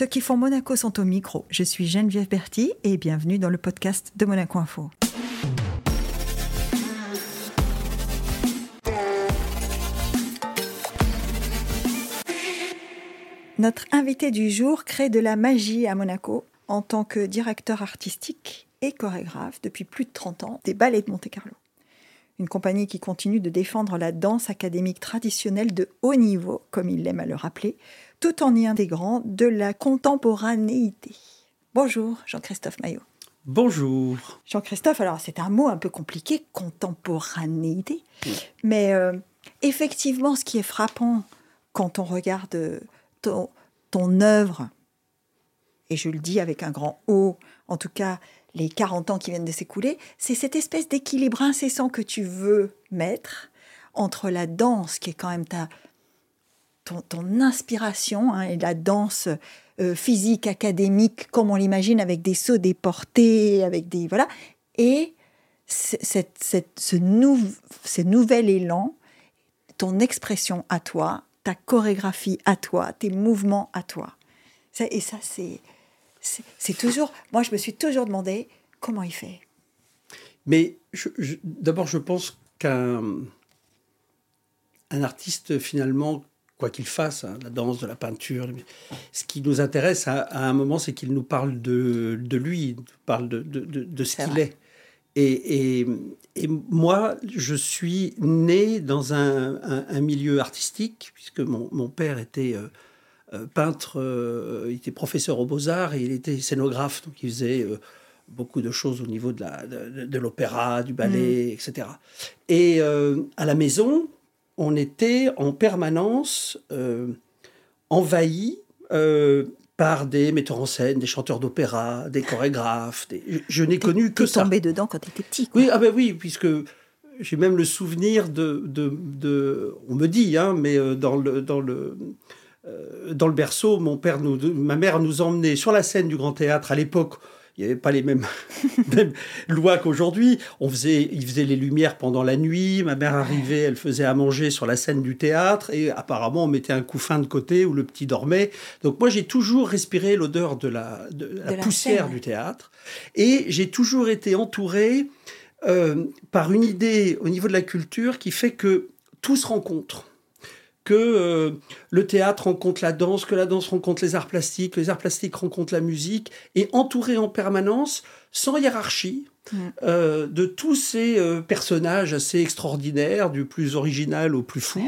Ceux qui font Monaco sont au micro. Je suis Geneviève Berti et bienvenue dans le podcast de Monaco Info. Notre invité du jour crée de la magie à Monaco en tant que directeur artistique et chorégraphe depuis plus de 30 ans des ballets de Monte-Carlo. Une compagnie qui continue de défendre la danse académique traditionnelle de haut niveau, comme il aime à le rappeler, tout en y intégrant de la contemporanéité. Bonjour Jean-Christophe Maillot. Bonjour. Jean-Christophe, alors c'est un mot un peu compliqué, contemporanéité, mais euh, effectivement ce qui est frappant quand on regarde ton, ton œuvre, et je le dis avec un grand O, en tout cas les 40 ans qui viennent de s'écouler, c'est cette espèce d'équilibre incessant que tu veux mettre entre la danse, qui est quand même ta, ton, inspiration, hein, et la danse euh, physique, académique, comme on l'imagine, avec des sauts déportés, avec des... Voilà, et cette, cette, ce, ce nouvel élan, ton expression à toi, ta chorégraphie à toi, tes mouvements à toi. Et ça, c'est c'est toujours. Moi, je me suis toujours demandé comment il fait. Mais d'abord, je pense qu'un un artiste, finalement, quoi qu'il fasse, hein, la danse, de la peinture, ce qui nous intéresse à, un moment, c'est qu'il nous parle de, de lui, il parle de, de, de ce qu'il est. Et, et, et, moi, je suis né dans un, un, milieu artistique, puisque mon, mon père était. Euh, euh, peintre, euh, il était professeur aux beaux-arts et il était scénographe, donc il faisait euh, beaucoup de choses au niveau de, la, de, l'opéra, du ballet, etc. Et à la maison, on était en permanence envahi par des metteurs en scène, des chanteurs d'opéra, des chorégraphes. Je, n'ai connu que ça. tombé dedans quand tu étais petit. Oui, ah ben oui, puisque j'ai même le souvenir de, de, de, on me dit, hein, mais dans le, dans le euh, dans le berceau, mon père nous, ma mère nous emmenait sur la scène du Grand Théâtre à l'époque. Il n'y avait pas les mêmes, lois qu'aujourd'hui. On faisait, il faisait les lumières pendant la nuit. Ma mère arrivait, elle faisait à manger sur la scène du théâtre. Et apparemment, on mettait un couffin de côté où le petit dormait. Donc moi, j'ai toujours respiré l'odeur de la, poussière du théâtre. Et j'ai toujours été entouré euh, par une idée au niveau de la culture qui fait que tout se rencontre que euh, le théâtre rencontre la danse, que la danse rencontre les arts plastiques, les arts plastiques rencontrent la musique, et entouré en permanence, sans hiérarchie, mm. euh, de tous ces euh, personnages assez extraordinaires, du plus original au plus fou.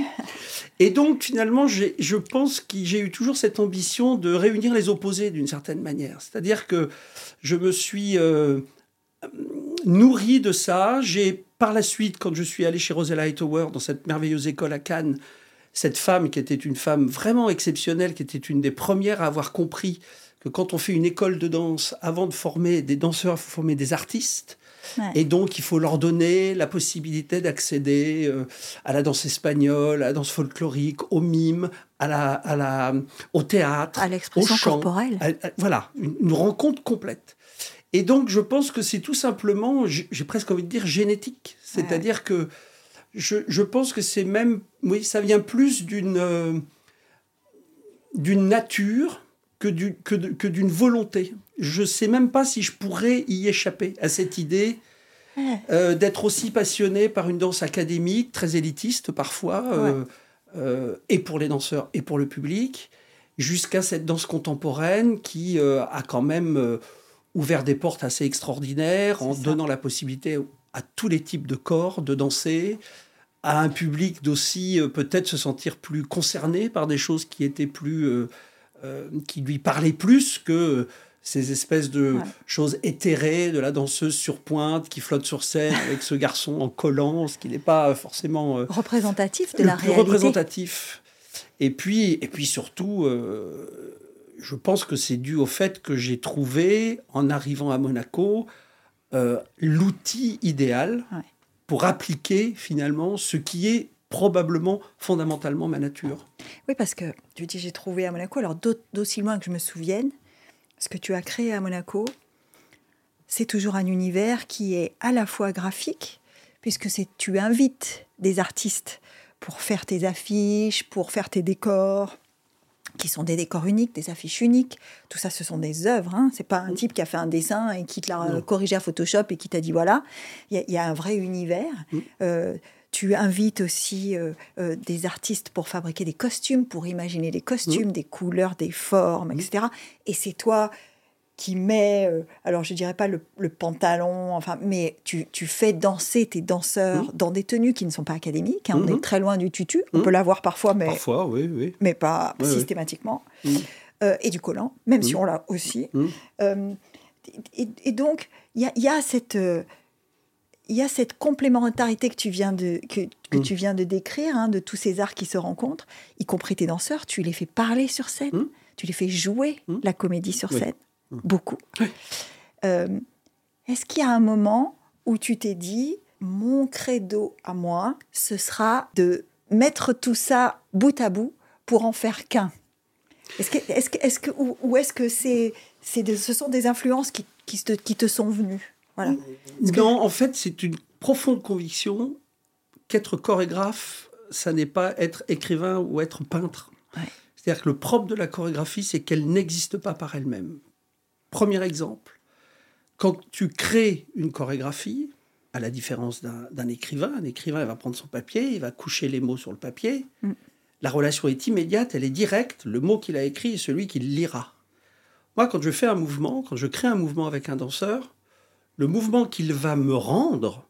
Et donc, finalement, je pense que j'ai eu toujours cette ambition de réunir les opposés d'une certaine manière. C'est-à-dire que je me suis nourri de ça. J'ai, par la suite, quand je suis allé chez Rosella Hightower, dans cette merveilleuse école à Cannes, cette femme qui était une femme vraiment exceptionnelle, qui était une des premières à avoir compris que quand on fait une école de danse, avant de former des danseurs, il faut former des artistes. Et donc, il faut leur donner la possibilité d'accéder euh, à la danse espagnole, à la danse folklorique, au mime, à la, à la, au théâtre, à l'expression corporelle. voilà, une, rencontre complète. Et donc, je pense que c'est tout simplement, j'ai presque envie de dire, génétique. C'est-à-dire que je, pense que c'est même, oui, ça vient plus d'une euh, d'une nature que d'une que, que d'une volonté. Je sais même pas si je pourrais y échapper à cette idée euh, d'être aussi passionné par une danse académique, très élitiste parfois, euh, et pour les danseurs et pour le public, jusqu'à cette danse contemporaine qui a quand même ouvert des portes assez extraordinaires en donnant la possibilité à tous les types de corps de danser, à un public d'aussi euh, peut-être se sentir plus concerné par des choses qui étaient plus euh, euh, qui lui parlaient plus que ces espèces de choses éthérées de la danseuse sur pointe qui flotte sur scène avec ce garçon en collant, ce qui n'est pas forcément représentatif de la réalité. Représentatif. Et puis, et puis surtout, je pense que c'est dû au fait que j'ai trouvé, en arrivant à Monaco, l'outil idéal pour appliquer finalement ce qui est probablement fondamentalement ma nature. Oui, parce que tu dis j'ai trouvé à Monaco, alors d'aussi loin que je me souvienne, ce que tu as créé à Monaco, c'est toujours un univers qui est à la fois graphique, puisque c'est tu invites des artistes pour faire tes affiches, pour faire tes décors, qui sont des décors uniques, des affiches uniques. Tout ça, ce sont des œuvres. Hein. C'est pas un Mm. type qui a fait un dessin et qui te l'a Non. corrigé à Photoshop et qui t'a dit voilà. Il y a- il y, a un vrai univers. Mm. Euh, tu invites aussi euh, euh, des artistes pour fabriquer des costumes, pour imaginer des costumes, Mm. des couleurs, des formes, etc. Et c'est toi qui mets, euh, alors je dirais pas le, le pantalon, enfin, mais tu, tu fais danser tes danseurs dans des tenues qui ne sont pas académiques. hein. On est très loin du tutu. On Mhm. peut l'avoir parfois, mais Parfois, oui, oui. mais pas systématiquement. Mm. Euh, et du collant, même si Mm. on l'a aussi. Mm. Euh, et, et donc, il y a, il y a cette... il y a cette complémentarité que tu viens de, que, que Mm. tu viens de décrire, hein, de tous ces arts qui se rencontrent, y compris tes danseurs, tu les fais parler sur scène, Mm. tu les fais jouer Mm. la comédie sur Oui. scène, Beaucoup. Oui. Euh, Est-ce qu'il y a un moment où tu t'es dit, mon credo à moi, ce sera de mettre tout ça bout à bout pour en faire qu'un? Est-ce que, est-ce que, est-ce que, ou, ou est-ce que c'est, c'est de- ce sont des influences qui, qui, te, qui te sont venues? Voilà. Que- Non, en fait, c'est une profonde conviction qu'être chorégraphe, ça n'est pas être écrivain ou être peintre. Ouais. C'est-à-dire que le propre de la chorégraphie, c'est qu'elle n'existe pas par elle-même. Premier exemple, quand tu crées une chorégraphie, à la différence d'un écrivain, un écrivain il va prendre son papier, il va coucher les mots sur le papier. Mm. La relation est immédiate, elle est directe. Le mot qu'il a écrit est celui qu'il lira. Moi, quand je fais un mouvement, quand je crée un mouvement avec un danseur, le mouvement qu'il va me rendre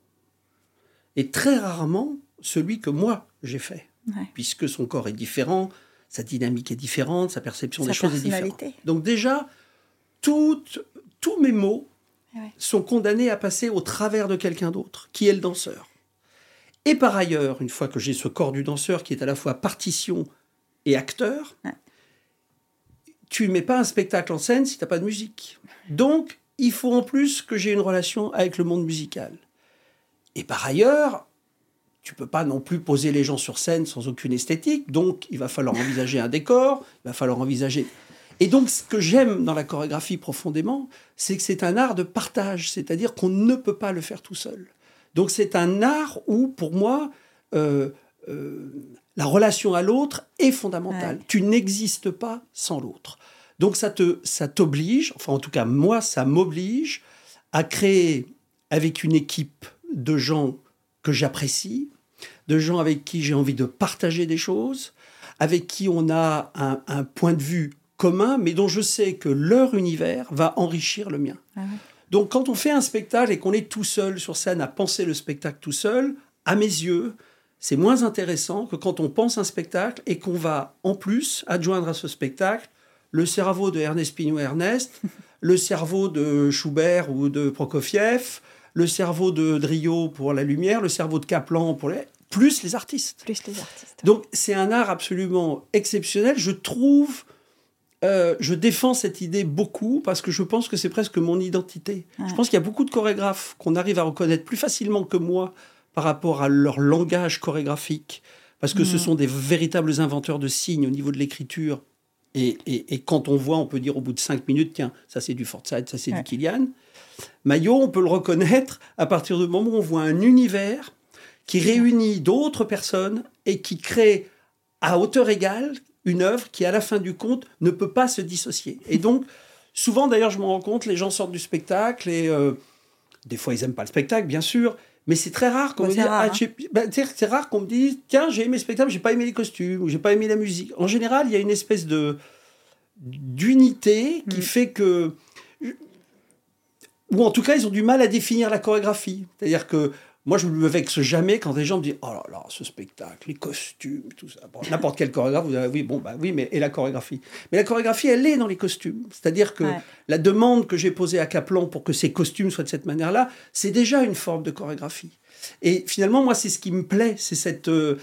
est très rarement celui que moi j'ai fait, Ouais. puisque son corps est différent, sa dynamique est différente, sa perception Sa des choses est différente. Donc déjà, toutes- tous mes mots Ouais. sont condamnés à passer au travers de quelqu'un d'autre, qui est le danseur. Et par ailleurs, une fois que j'ai ce corps du danseur qui est à la fois partition et acteur, Ouais. tu ne mets pas un spectacle en scène si tu n'as pas de musique. Donc, il faut en plus que j'ai une relation avec le monde musical. Et par ailleurs, tu peux pas non plus poser les gens sur scène sans aucune esthétique, donc il va falloir envisager un décor, il va falloir envisager... Et donc, ce que j'aime dans la chorégraphie profondément, c'est que c'est un art de partage, c'est-à-dire qu'on ne peut pas le faire tout seul. Donc, c'est un art où, pour moi, euh, euh, la relation à l'autre est fondamentale. Ouais. Tu n'existes pas sans l'autre. Donc, ça te, ça t'oblige, enfin, en tout cas, moi, ça m'oblige à créer avec une équipe de gens que j'apprécie, de gens avec qui j'ai envie de partager des choses, avec qui on a un, un point de vue commun, mais dont je sais que leur univers va enrichir le mien. Ah. Donc quand on fait un spectacle et qu'on est tout seul sur scène à penser le spectacle tout seul, à mes yeux, c'est moins intéressant que quand on pense un spectacle et qu'on va en plus adjoindre à ce spectacle le cerveau de Ernest Pignon-Ernest, le cerveau de Schubert ou de Prokofiev, le cerveau de Drio pour la lumière, le cerveau de Kaplan pour les... plus les artistes. Plus les artistes. Donc c'est un art absolument exceptionnel. Je trouve, euh, je défends cette idée beaucoup parce que je pense que c'est presque mon identité. Ouais. Je pense qu'il y a beaucoup de chorégraphes qu'on arrive à reconnaître plus facilement que moi par rapport à leur langage chorégraphique, parce que ce Mhm. sont des véritables inventeurs de signes au niveau de l'écriture. Et, et- et quand on voit, on peut dire au bout de cinq minutes, tiens, ça c'est du Forsyth, ça c'est Ouais. du Kilian. Maillot, on peut le reconnaître à partir du moment où on voit un univers qui réunit d'autres personnes et qui crée à hauteur égale une œuvre qui, à la fin du compte, ne peut pas se dissocier. Et donc, souvent, d'ailleurs, je me rends compte, les gens sortent du spectacle et euh, des fois, ils n'aiment pas le spectacle, bien sûr, mais c'est très rare qu'on Ouais, me c'est dise, rare, ah, hein. j'ai- bah, c'est c'est rare qu'on me dise, tiens, j'ai aimé le spectacle, j'ai pas aimé les costumes ou j'ai pas aimé la musique. En général, il y a une espèce de d'unité qui Mm. fait que ou en tout cas, ils ont du mal à définir la chorégraphie. C'est-à-dire que moi, je ne me vexe jamais quand des gens me disent Oh là là, ce spectacle, les costumes, tout ça. Bon, N'importe quel chorégraphe, vous direz Oui, bon, bah oui, mais et la chorégraphie Mais la chorégraphie, elle est dans les costumes. C'est-à-dire que Ouais. la demande que j'ai posée à Kaplan pour que ses costumes soient de cette manière-là, c'est déjà une forme de chorégraphie. Et finalement, moi, c'est ce qui me plaît. C'est cette. euh,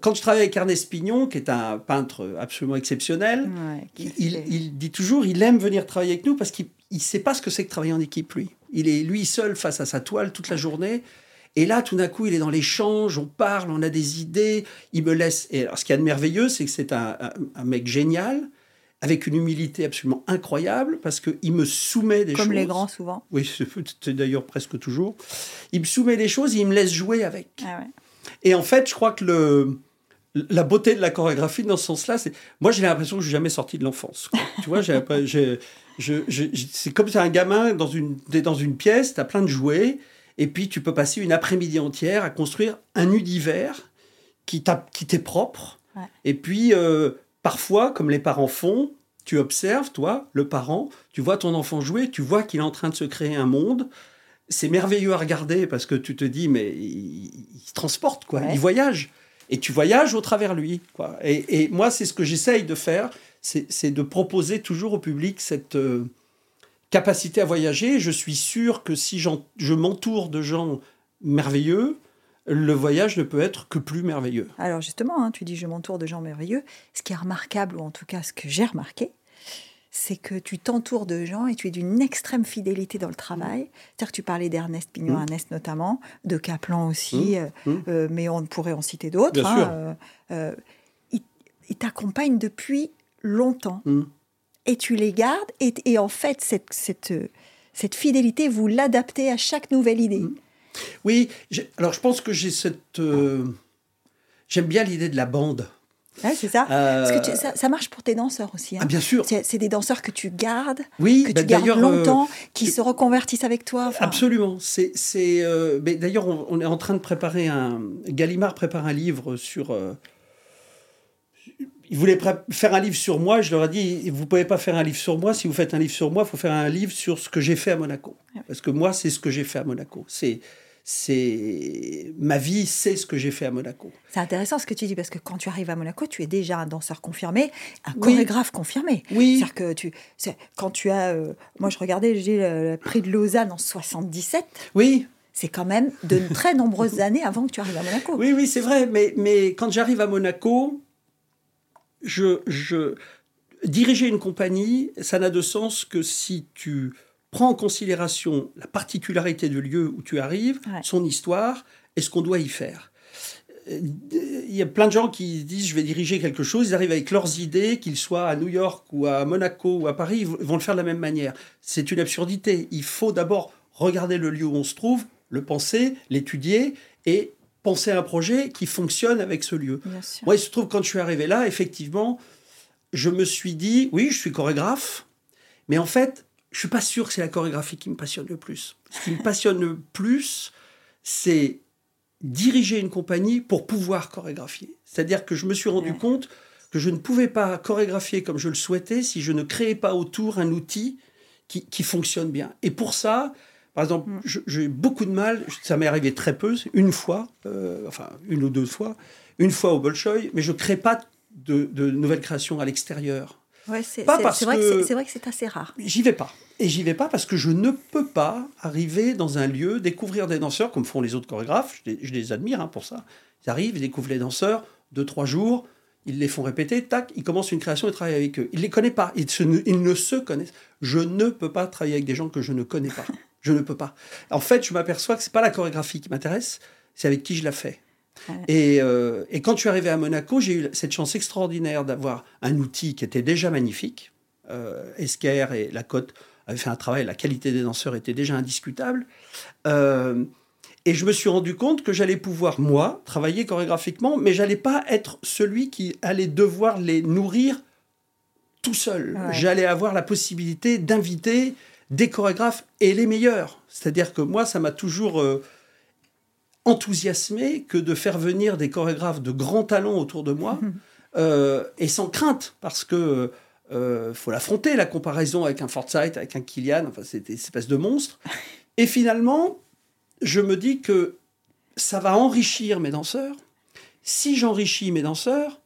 quand je travaille avec Ernest Pignon, qui est un peintre absolument exceptionnel, Ouais, il, il dit toujours, il aime venir travailler avec nous parce qu'il ne sait pas ce que c'est que travailler en équipe, lui. Il est lui seul face à sa toile toute la journée. Et là, tout d'un coup, il est dans l'échange, on parle, on a des idées, il me laisse. Et alors, ce qu'il y a de merveilleux, c'est que c'est un, un- un mec génial, avec une humilité absolument incroyable, parce qu'il me soumet des choses. Comme les grands, souvent. Oui, c'est d'ailleurs presque toujours. Il me soumet des choses, et il me laisse jouer avec. Ah ouais. Et en fait, je crois que le, la beauté de la chorégraphie dans ce sens-là, c'est. Moi, j'ai l'impression que je suis jamais sorti de l'enfance. tu vois, j'ai, c'est comme si un gamin dans une, dans une pièce, tu as plein de jouets, et puis tu peux passer une après-midi entière à construire un univers qui, t'est propre. Et puis, euh, parfois, comme les parents font, tu observes, toi, le parent, tu vois ton enfant jouer, tu vois qu'il est en train de se créer un monde. C'est merveilleux à regarder parce que tu te dis, mais il, se transporte, quoi. Il voyage et tu voyages au travers lui. Quoi. Et, moi, c'est ce que j'essaye de faire, c'est de proposer toujours au public cette euh, capacité à voyager. Je suis sûr que si je m'entoure de gens merveilleux, le voyage ne peut être que plus merveilleux. Alors justement, hein, tu dis je m'entoure de gens merveilleux. Ce qui est remarquable, ou en tout cas ce que j'ai remarqué, c'est que tu t'entoures de gens et tu es d'une extrême fidélité dans le travail. C'est-à-dire que tu parlais d'Ernest Pignon-Ernest mmh. notamment, de Kaplan aussi, mmh. Euh, mmh. Euh, mais on pourrait en citer d'autres. Hein, euh, ils t'accompagnent depuis longtemps et tu les gardes. Et, en fait, cette, cette, cette fidélité, vous l'adaptez à chaque nouvelle idée. Oui, alors je pense que j'ai cette... J'aime bien l'idée de la bande c'est ça. que ça. ça. marche pour tes danseurs aussi. Hein. Ah, bien sûr. C'est des danseurs que tu gardes, oui, que tu bah, gardes euh, longtemps, qui se reconvertissent avec toi. Absolument. C'est, euh, d'ailleurs, on, est en train de préparer un. Gallimard prépare un livre sur. Euh, il voulait faire un livre sur moi. Je leur ai dit vous pouvez pas faire un livre sur moi. Si vous faites un livre sur moi, il faut faire un livre sur ce que j'ai fait à Monaco. Parce que moi, c'est ce que j'ai fait à Monaco. C'est c'est ma vie, c'est ce que j'ai fait à Monaco. C'est intéressant ce que tu dis parce que quand tu arrives à Monaco, tu es déjà un danseur confirmé, un chorégraphe confirmé. Oui. C'est-à-dire que tu, quand tu as, euh, moi je regardais, j'ai le, prix de Lausanne en 77. Oui. C'est quand même de très nombreuses années avant que tu arrives à Monaco. Oui, oui, c'est vrai. Mais, mais quand j'arrive à Monaco, je, je diriger une compagnie, ça n'a de sens que si tu prends en considération la particularité du lieu où tu arrives, son histoire et ce qu'on doit y faire. Il y a plein de gens qui disent je vais diriger quelque chose, ils arrivent avec leurs idées, qu'ils soient à New York ou à Monaco ou à Paris, ils vont le faire de la même manière. C'est une absurdité. Il faut d'abord regarder le lieu où on se trouve, le penser, l'étudier et penser à un projet qui fonctionne avec ce lieu. Moi, il se trouve quand je suis arrivé là, effectivement, je me suis dit oui, je suis chorégraphe, mais en fait, je suis pas sûr que c'est la chorégraphie qui me passionne le plus. Ce qui me passionne le plus, c'est diriger une compagnie pour pouvoir chorégraphier. C'est-à-dire que je me suis rendu compte que je ne pouvais pas chorégraphier comme je le souhaitais si je ne créais pas autour un outil qui, qui fonctionne bien. Et pour ça, par exemple, mm. j'ai beaucoup de mal, ça m'est arrivé très peu, une fois, euh, enfin une ou deux fois, une fois au Bolshoi, mais je ne crée pas de, de nouvelles créations à l'extérieur. Ouais, c'est vrai, que c'est assez rare. J'y vais pas. Et j'y vais pas parce que je ne peux pas arriver dans un lieu, découvrir des danseurs, comme font les autres chorégraphes. Je les, admire hein, pour ça. Ils arrivent, ils découvrent les danseurs, deux, trois jours, ils les font répéter, tac, ils commencent une création et travaillent avec eux. Ils ne les connaissent pas, ils, ils ne se connaissent. Je ne peux pas travailler avec des gens que je ne connais pas. Je ne peux pas. En fait, je m'aperçois que c'est pas la chorégraphie qui m'intéresse, c'est avec qui je la fais. Euh, et, quand je suis arrivé à Monaco, j'ai eu cette chance extraordinaire d'avoir un outil qui était déjà magnifique. Euh, Esquer et la Côte avaient fait un travail, la qualité des danseurs était déjà indiscutable. Euh, et je me suis rendu compte que j'allais pouvoir, moi, travailler chorégraphiquement, mais j'allais pas être celui qui allait devoir les nourrir tout seul. J'allais avoir la possibilité d'inviter des chorégraphes et les meilleurs. C'est-à-dire que moi, ça m'a toujours euh, enthousiasmé que de faire venir des chorégraphes de grands talents autour de moi euh, et sans crainte parce que euh, faut l'affronter la comparaison avec un Forsyth, avec un Killian, enfin c'est une espèce de monstre. Et finalement, je me dis que ça va enrichir mes danseurs. Si j'enrichis mes danseurs,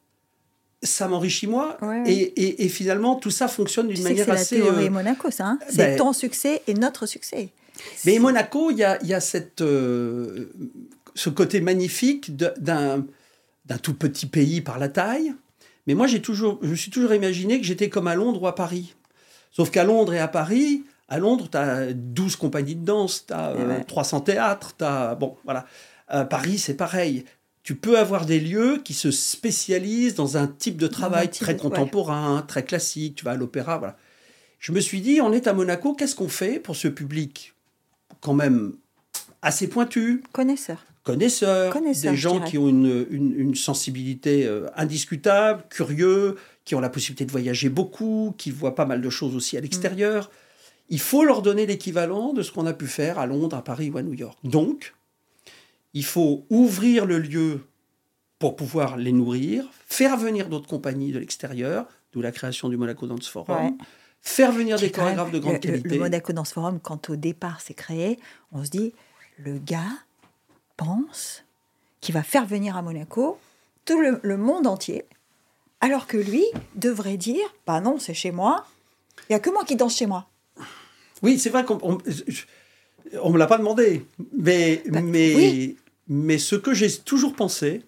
ça m'enrichit moi. Et, et, finalement, tout ça fonctionne d'une manière assez. C'est la théorie euh, Monaco, ça. Hein. c'est ben ton succès et notre succès. Mais Monaco, il y a, y a cette, euh, ce côté magnifique d'un tout petit pays par la taille. Mais moi, j'ai toujours, je me suis toujours imaginé que j'étais comme à Londres ou à Paris. Sauf qu'à Londres et à Paris, à Londres, tu as 12 compagnies de danse, tu as 300 théâtres, tu as... Bon, voilà. À Paris, c'est pareil. Tu peux avoir des lieux qui se spécialisent dans un type de travail très contemporain, très classique. Tu vas à l'opéra, voilà. Je me suis dit, on est à Monaco, qu'est-ce qu'on fait pour ce public quand même assez pointu? Connaisseur. connaisseurs, Connaisseurs, des gens qui ont une, une- une sensibilité euh, indiscutable, curieux, qui ont la possibilité de voyager beaucoup, qui voient pas mal de choses aussi à l'extérieur. Il faut leur donner l'équivalent de ce qu'on a pu faire à Londres, à Paris ou à New York. Donc, il faut ouvrir le lieu pour pouvoir les nourrir, faire venir d'autres compagnies de l'extérieur, d'où la création du Monaco Dance Forum, Ouais. faire venir des chorégraphes de grande le, qualité. Le Monaco Dance Forum, quand au départ c'est créé, on se dit le gars pense qu'il va faire venir à Monaco tout le, le monde entier, alors que lui devrait dire bah non, c'est chez moi, il y a que moi qui danse chez moi. Oui, c'est vrai qu'on on, me l'a pas demandé, mais Bah, mais oui. Mais ce que j'ai toujours pensé,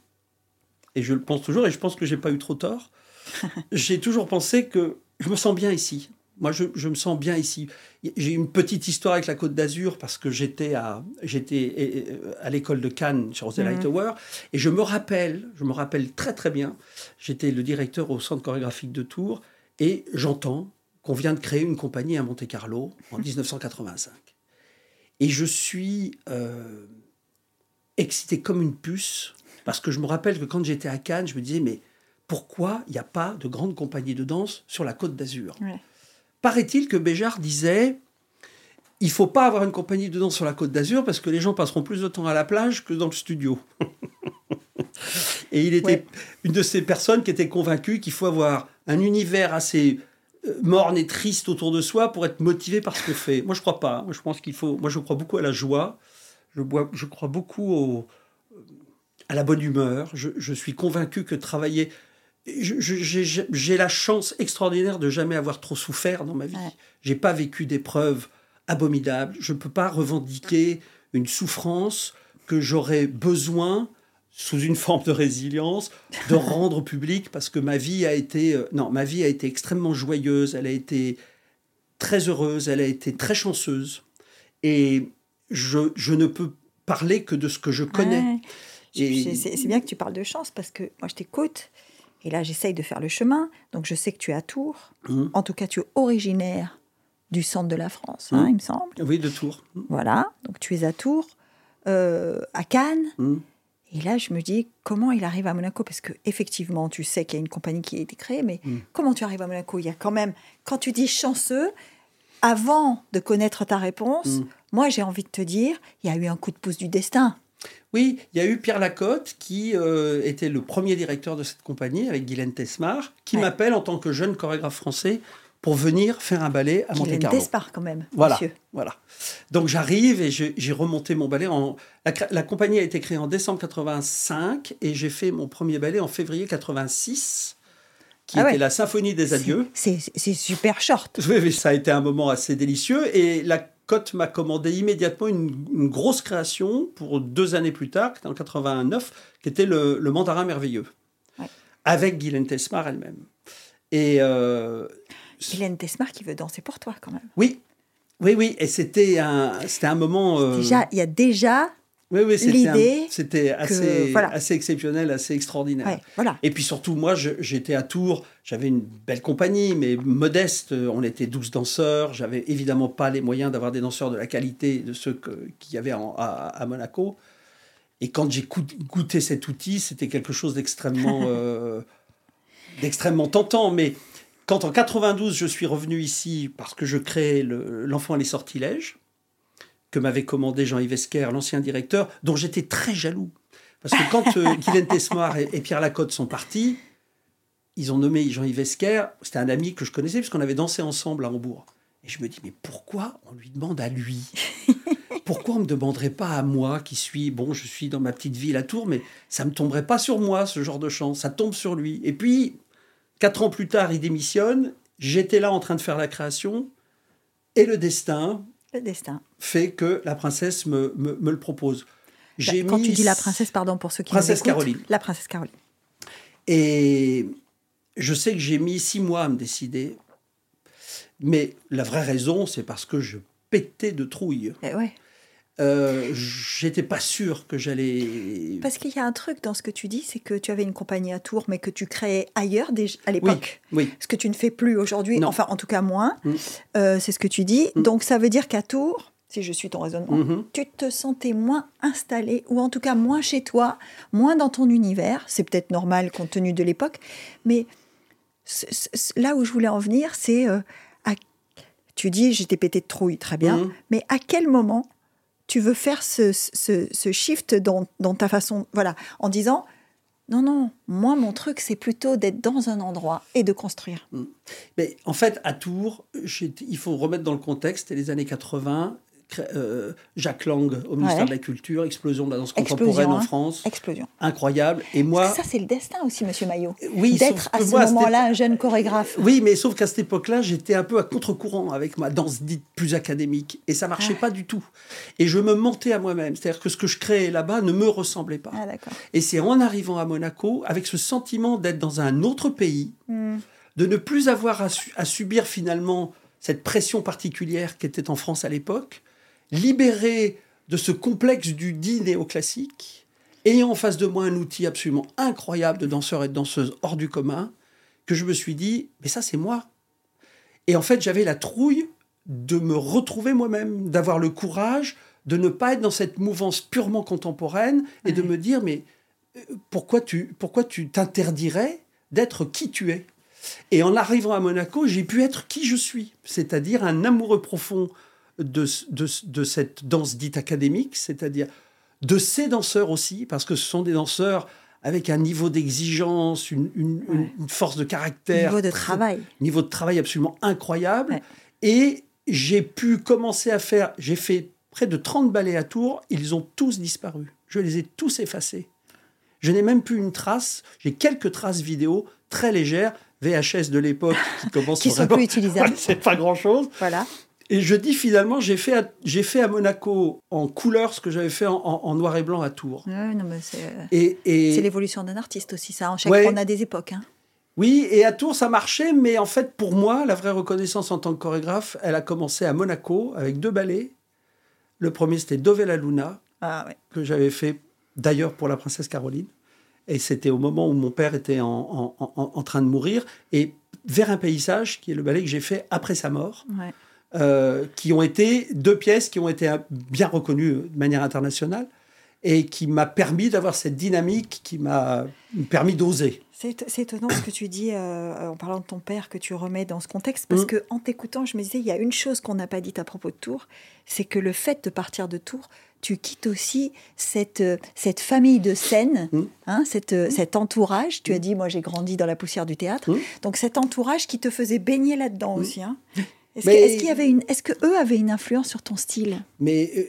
et je le pense toujours, et je pense que j'ai pas eu trop tort, j'ai toujours pensé que je me sens bien ici. Moi, je, je me sens bien ici. J'ai une petite histoire avec la Côte d'Azur parce que j'étais à j'étais euh, à l'école de Cannes sur The Mhm. Hightower et je me rappelle, je me rappelle très très bien. J'étais le directeur au centre chorégraphique de Tours et j'entends qu'on vient de créer une compagnie à Monte Carlo en 1985. Et je suis euh, excité comme une puce parce que je me rappelle que quand j'étais à Cannes, je me disais mais pourquoi il n'y a pas de grande compagnie de danse sur la Côte d'Azur? Ouais. Paraît-il que Béjart disait il faut pas avoir une compagnie de danse sur la Côte d'Azur parce que les gens passeront plus de temps à la plage que dans le studio. Et il était Ouais. une de ces personnes qui était convaincue qu'il faut avoir un univers assez euh, morne et triste autour de soi pour être motivé par ce qu'on fait. Moi, je crois pas. Moi, je pense qu'il faut. Moi, je crois beaucoup à la joie. Je, bois, je crois beaucoup au, à la bonne humeur. Je, je suis convaincu que travailler. J'ai la chance extraordinaire de jamais avoir trop souffert dans ma vie. Ouais. J'ai pas vécu d'épreuves abominables. Je ne peux pas revendiquer une souffrance que j'aurais besoin, sous une forme de résilience, de rendre publique parce que ma vie a été. euh, non, ma vie a été extrêmement joyeuse. Elle a été très heureuse. Elle a été très chanceuse. Et je, je ne peux parler que de ce que je connais. Ouais. Et- C'est bien que tu parles de chance parce que moi je t'écoute et là j'essaye de faire le chemin. Donc je sais que tu es à Tours. Mhm. En tout cas, tu es originaire du centre de la France, hein, Mhm. il me semble. Oui, de Tours. Voilà, donc tu es à Tours, euh, à Cannes. Et là, je me dis, comment il arrive à Monaco? Parce que effectivement, tu sais qu'il y a une compagnie qui a été créée, mais Mm. comment tu arrives à Monaco? Il y a quand même, quand tu dis chanceux, avant de connaître ta réponse. Moi j'ai envie de te dire, il y a eu un coup de pouce du destin. Oui, il y a eu Pierre Lacotte qui euh, était le premier directeur de cette compagnie avec Guylaine Tesmar, qui Ouais. m'appelle en tant que jeune chorégraphe français pour venir faire un ballet à Monte Carlo. Despard quand même, Voilà. monsieur. Voilà. Donc j'arrive et j'ai remonté mon ballet. En... La, compagnie a été créée en décembre 85 et j'ai fait mon premier ballet en février 86, qui Ah était ouais. la Symphonie des Adieux. C'est super short. Oui, oui, ça a été un moment assez délicieux. Et la Cote m'a commandé immédiatement une, une grosse création pour deux années plus tard, qui était en 89, qui était le, le Mandarin Merveilleux, Ouais. avec Guylaine Tesmar elle-même. Et euh, Guylaine Tesmar qui veut danser pour toi quand même. oui, oui, oui. Et c'était un, c'était un moment. euh, Déjà, il y a déjà, oui, oui, c'était un- l'idée c'était assez, voilà. assez exceptionnel, assez extraordinaire. ouais, voilà. Et puis surtout, moi, j'étais à Tours, j'avais une belle compagnie, mais modeste. On était 12 danseurs. J'avais évidemment pas les moyens d'avoir des danseurs de la qualité de ceux qu'il y avait en- à, à Monaco. Et quand j'ai goûté cet outil, c'était quelque chose d'extrêmement euh, d'extrêmement tentant. Mais quand en 92, je suis revenu ici parce que je créais le- l'Enfant et les sortilèges, que m'avait commandé Jean-Yves Esquer, l'ancien directeur, dont j'étais très jaloux. Parce que quand euh, Guylaine Tesmar et, et Pierre Lacotte sont partis, ils ont nommé Jean-Yves Esquer, c'était un ami que je connaissais, puisqu'on avait dansé ensemble à Hambourg. Et je me dis, mais pourquoi on lui demande à lui? Pourquoi on ne me demanderait pas à moi, qui suis, bon, je suis dans ma petite ville à Tours, mais ça ne me tomberait pas sur moi, ce genre de chance, ça tombe sur lui. Et puis, quatre ans plus tard, il démissionne, j'étais là en train de faire la création, et le destin Le destin. fait que la princesse me, me, me le propose. J'ai Bah, Quand mis- tu dis la princesse, pardon pour ceux qui Princesse nous écoutent, Caroline. La princesse Caroline. Et je sais que j'ai mis six mois à me décider. Mais la vraie raison, c'est parce que je pétais de trouille. Eh ouais. Euh, J'étais pas sûr que j'allais. Parce qu'il y a un truc dans ce que tu dis, c'est que tu avais une compagnie à Tours, mais que tu créais ailleurs déjà, à l'époque. Oui, Ce que tu ne fais plus aujourd'hui, enfin en tout cas moins, Mm. Euh, c'est ce que tu dis. Mm. Donc ça veut dire qu'à Tours, si je suis ton raisonnement, Mhm. tu te sentais moins installé, ou en tout cas moins chez toi, moins dans ton univers. C'est peut-être normal compte tenu de l'époque, mais là où je voulais en venir, c'est euh, à- tu dis j'étais pété de trouille, très bien, Mhm. mais à quel moment tu veux faire ce, ce- ce shift dans, dans ta façon, voilà, en disant non, non, moi mon truc c'est plutôt d'être dans un endroit et de construire. Mais en fait, à Tours, il faut remettre dans le contexte, les années 80. Euh, Jacques Lang au ministère Ouais. de la Culture, explosion de la danse contemporaine en hein. France, Explosion. incroyable. Et moi, ça c'est le destin aussi, Monsieur Maillot, oui, d'être à ce moment-là un jeune chorégraphe. Oui, mais sauf qu'à cette époque-là, j'étais un peu à contre-courant avec ma danse dite plus académique. Et ça marchait Ah. pas du tout. Et je me mentais à moi-même. C'est-à-dire que ce que je créais là-bas ne me ressemblait pas. Ah. Et c'est en arrivant à Monaco, avec ce sentiment d'être dans un autre pays, Hmm. de ne plus avoir à, su- à subir finalement cette pression particulière qui était en France à l'époque, libéré de ce complexe du dit néoclassique, ayant en face de moi un outil absolument incroyable de danseurs et de danseuses hors du commun, que je me suis dit, mais ça c'est moi. Et en fait, j'avais la trouille de me retrouver moi-même, d'avoir le courage de ne pas être dans cette mouvance purement contemporaine et de me dire, mais euh, pourquoi tu pourquoi tu t'interdirais d'être qui tu es? Et en arrivant à Monaco, j'ai pu être qui je suis, c'est-à-dire un amoureux profond de, de, de cette danse dite académique, c'est-à-dire de ces danseurs aussi, parce que ce sont des danseurs avec un niveau d'exigence, une, une- une- Ouais. une force de caractère, Niveau de travail. niveau de travail absolument incroyable. Ouais. Et j'ai pu commencer à faire, j'ai fait près de 30 ballets à Tours, ils ont tous disparu. Je les ai tous effacés. Je n'ai même plus une trace, j'ai quelques traces vidéo très légères, VHS de l'époque qui commencent Qui sont vraiment- plus utilisables. Ouais, c'est pas grand-chose. Voilà. Et je dis finalement, j'ai fait, à, j'ai fait à Monaco en couleur ce que j'avais fait en, en- en noir et blanc à Tours. Ouais, non, mais c'est Et, et- c'est l'évolution d'un artiste aussi, ça. En chaque Ouais. on a des époques. Hein. Oui, et à Tours, ça marchait, mais en fait, pour moi, la vraie reconnaissance en tant que chorégraphe, elle a commencé à Monaco avec deux ballets. Le premier, c'était Dove la Luna, Ah, ouais. que j'avais fait d'ailleurs pour la princesse Caroline. Et c'était au moment où mon père était en, en- en- en train de mourir. Et Vers un paysage, qui est le ballet que j'ai fait après sa mort, Ouais. Euh, qui ont été deux pièces qui ont été bien reconnues de manière internationale et qui m'a permis d'avoir cette dynamique qui m'a permis d'oser. C'est étonnant ce que tu dis euh, en parlant de ton père que tu remets dans ce contexte parce Mm. que en t'écoutant, je me disais il y a une chose qu'on n'a pas dite à propos de Tours, c'est que le fait de partir de Tours, tu quittes aussi cette euh, cette famille de scène, Mm. hein, cette, euh, cet entourage. Tu as dit moi j'ai grandi dans la poussière du théâtre, Mm. donc cet entourage qui te faisait baigner là-dedans Mm. aussi. Hein. Est-ce Mais- que- est-ce qu'il y avait une, est-ce que eux avaient une influence sur ton style? Mais euh,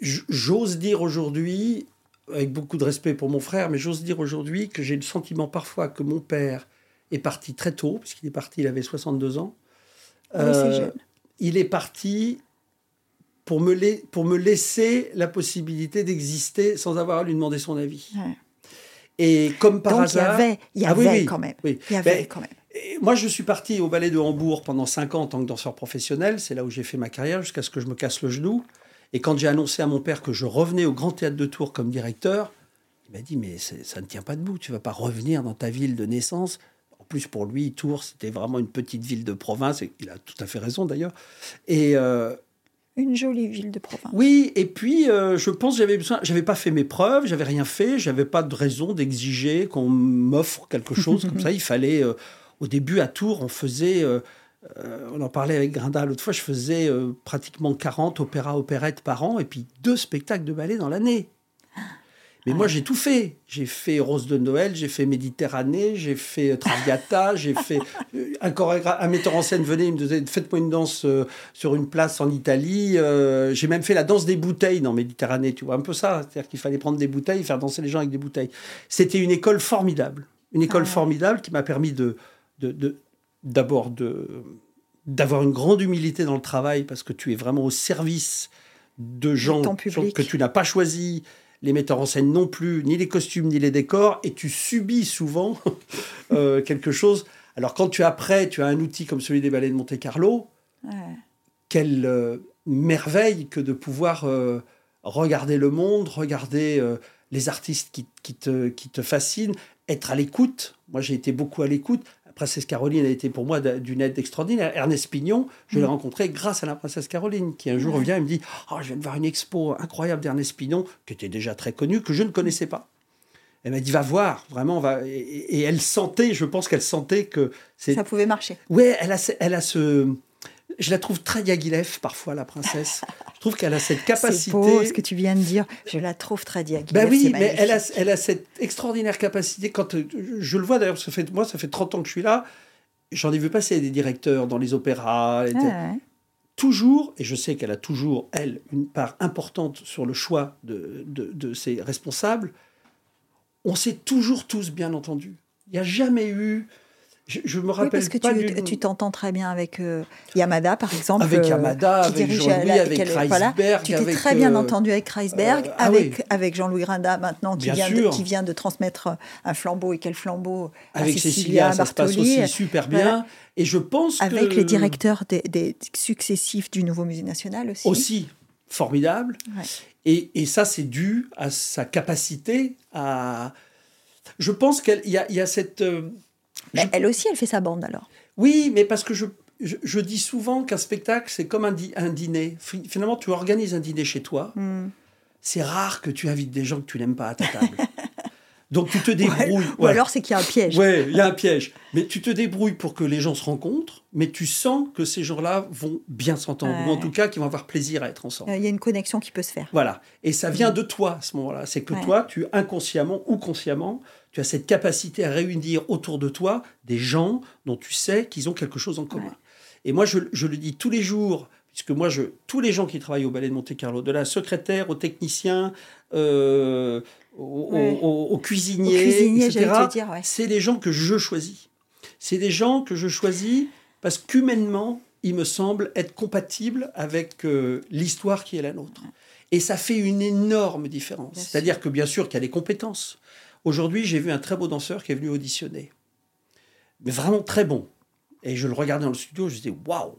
j'ose dire aujourd'hui, avec beaucoup de respect pour mon frère, mais j'ose dire aujourd'hui que j'ai le sentiment parfois que mon père est parti très tôt, puisqu'il est parti, il avait 62 ans. Oui, c'est Euh, jeune. il est parti pour me, lai- pour me laisser la possibilité d'exister sans avoir à lui demander son avis. Ouais. Et comme par Donc hasard... il y avait, il y Ah oui, avait oui, quand même, oui. il y avait Ben, quand même. Et moi, je suis parti au ballet de Hambourg pendant 5 ans en tant que danseur professionnel. C'est là où j'ai fait ma carrière jusqu'à ce que je me casse le genou. Et quand j'ai annoncé à mon père que je revenais au Grand Théâtre de Tours comme directeur, il m'a dit Mais ça ne tient pas debout, tu vas pas revenir dans ta ville de naissance. En plus, pour lui, Tours, c'était vraiment une petite ville de province. Et il a tout à fait raison d'ailleurs. Et euh, Une jolie ville de province. oui, et puis euh, je pense que j'avais besoin, j'avais pas fait mes preuves, j'avais rien fait, j'avais pas de raison d'exiger qu'on m'offre quelque chose comme ça. Il fallait, euh, au début à Tours, on faisait, euh, euh, on en parlait avec Grinda l'autre fois, je faisais euh, pratiquement 40 opéras, opérettes par an et puis deux spectacles de ballet dans l'année. Mais moi, j'ai tout fait. J'ai fait Rose de Noël, j'ai fait Méditerranée, j'ai fait Traviata, j'ai fait un chorégraphe, un metteur en scène venait, il me disait faites-moi une danse euh, sur une place en Italie. Euh, j'ai même fait la danse des bouteilles dans Méditerranée, tu vois, un peu ça. C'est-à-dire qu'il fallait prendre des bouteilles, faire danser les gens avec des bouteilles. C'était une école formidable, une école Ah. formidable qui m'a permis de- d'abord de d'avoir une grande humilité dans le travail parce que tu es vraiment au service de gens que tu n'as pas choisis, les metteurs en scène non plus, ni les costumes, ni les décors, et tu subis souvent euh, quelque chose. Alors quand tu après, tu as un outil comme celui des ballets de Monte-Carlo, Ouais. quelle euh, merveille que de pouvoir euh, regarder le monde, regarder les artistes qui, qui te, qui te fascinent, être à l'écoute. Moi, j'ai été beaucoup à l'écoute. Princesse Caroline a été pour moi d'une aide extraordinaire. Ernest Pignon, je l'ai mm. rencontré grâce à la princesse Caroline, qui un jour vient et me dit oh, Je viens de voir une expo incroyable d'Ernest Pignon, qui était déjà très connu, que je ne connaissais pas. Elle m'a dit va voir, vraiment, va. Et, elle sentait, je pense qu'elle sentait que ça pouvait marcher. Oui, elle a, elle a ce, je la trouve très Diaghilev parfois, la princesse. je trouve qu'elle a cette capacité. C'est beau ce que tu viens de dire. Je la trouve très Diaghilev. Ben oui, mais elle a, elle a cette extraordinaire capacité. Quand je le vois d'ailleurs, ça fait moi, ça fait 30 ans que je suis là. J'en ai vu passer des directeurs dans les opéras. Ah toujours, et je sais qu'elle a toujours, elle, une part importante sur le choix de, de, de ses responsables, on s'est toujours tous bien entendus. Il n'y a jamais eu je, me rappelle oui, parce que tu, t'entends très bien avec euh, Yamada, par exemple. Avec euh, Yamada, avec Jean-Louis, avec Kreisberg. tu t'es très bien euh, entendu avec Kreisberg, ah avec, avec Jean-Louis Rinda maintenant, qui vient, de, qui vient de transmettre un flambeau, et quel flambeau Avec Cécilia, ça se passe aussi super bien. Et je pense Avec les directeurs des, successifs du nouveau musée national aussi. Aussi, formidable. Et, et, ça, c'est dû à sa capacité à... Je pense qu'il y, y, a cette elle aussi, elle fait sa bande alors. Oui, mais parce que je, je, dis souvent qu'un spectacle, c'est comme un, un, dîner. Finalement, tu organises un dîner chez toi. Hmm. C'est rare que tu invites des gens que tu n'aimes pas à ta table. Donc tu te débrouilles. Ou alors c'est qu'il y a un piège. Oui, il y a un piège. Mais tu te débrouilles pour que les gens se rencontrent, mais tu sens que ces gens-là vont bien s'entendre, ou en tout cas qu'ils vont avoir plaisir à être ensemble. Il y a une connexion qui peut se faire. Voilà. Et ça vient de toi à ce moment-là. C'est que toi, tu inconsciemment ou consciemment, tu as cette capacité à réunir autour de toi des gens dont tu sais qu'ils ont quelque chose en commun. Et moi, je, le dis tous les jours, puisque moi, je, tous les gens qui travaillent au Ballet de Monte-Carlo, de la secrétaire au technicien, euh, au, cuisinier, etc., c'est des gens que je choisis. C'est des gens que je choisis parce qu'humainement, ils me semblent être compatibles avec euh, l'histoire qui est la nôtre. Et ça fait une énorme différence. C'est-à-dire que bien sûr qu'il y a des compétences. Aujourd'hui, j'ai vu un très beau danseur qui est venu auditionner. Mais vraiment très bon. Et je le regardais dans le studio, je disais waouh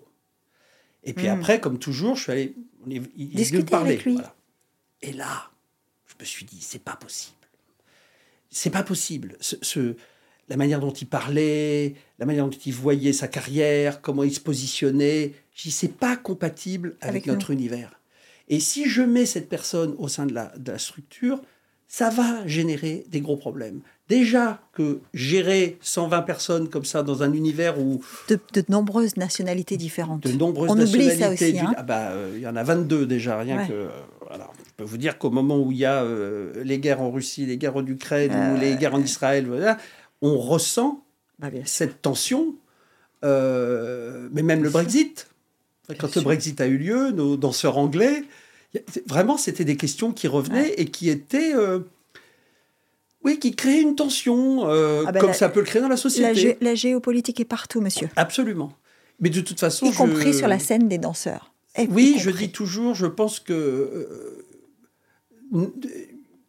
Et puis hmm. après, comme toujours, je suis allé. Il, il parler. Avec lui. Et là, je me suis dit c'est pas possible. C'est pas possible. Ce, la manière dont il parlait, la manière dont il voyait sa carrière, comment il se positionnait, je dis c'est pas compatible avec, notre univers. Et si je mets cette personne au sein de la, de la structure, ça va générer des gros problèmes. Déjà que gérer 120 personnes comme ça dans un univers où... De, nombreuses nationalités différentes. De nombreuses On nationalités. Oublie ça aussi, hein. ah bah, euh, il y en a 22 déjà, rien que... voilà. Je peux vous dire qu'au moment où il y a euh, les guerres en Russie, les guerres en Ukraine ou les guerres en Israël, voilà, on ressent bah, cette tension. Euh, mais même le Brexit, quand le Brexit a eu lieu, nos danseurs anglais Vraiment, c'était des questions qui revenaient et qui étaient. Euh, oui, qui créaient une tension, euh, ah ben comme ça peut le créer dans la société. La, géopolitique est partout, monsieur. Absolument. Mais de toute façon. Y compris sur la scène des danseurs. oui, je dis toujours, je pense que. Euh,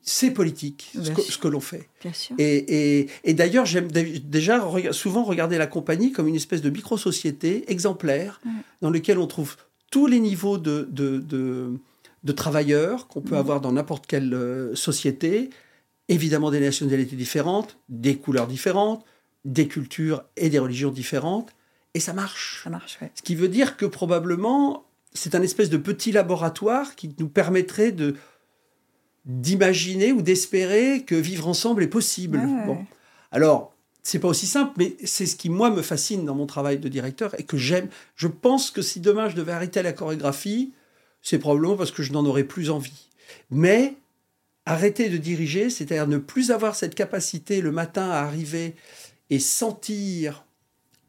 c'est politique, ce que, l'on fait. Bien sûr. Et, et, d'ailleurs, j'aime déjà souvent regarder la compagnie comme une espèce de micro-société exemplaire dans laquelle on trouve tous les niveaux de, de, de de travailleurs qu'on peut mm. avoir dans n'importe quelle euh, société, évidemment des nationalités différentes, des couleurs différentes, des cultures et des religions différentes, et ça marche. Ça marche, Ce qui veut dire que probablement, c'est un espèce de petit laboratoire qui nous permettrait de d'imaginer ou d'espérer que vivre ensemble est possible. Bon. Alors, c'est pas aussi simple, mais c'est ce qui, moi, me fascine dans mon travail de directeur et que j'aime. Je pense que si demain je devais arrêter la chorégraphie, c'est probablement parce que je n'en aurais plus envie. Mais arrêter de diriger, c'est-à-dire ne plus avoir cette capacité le matin à arriver et sentir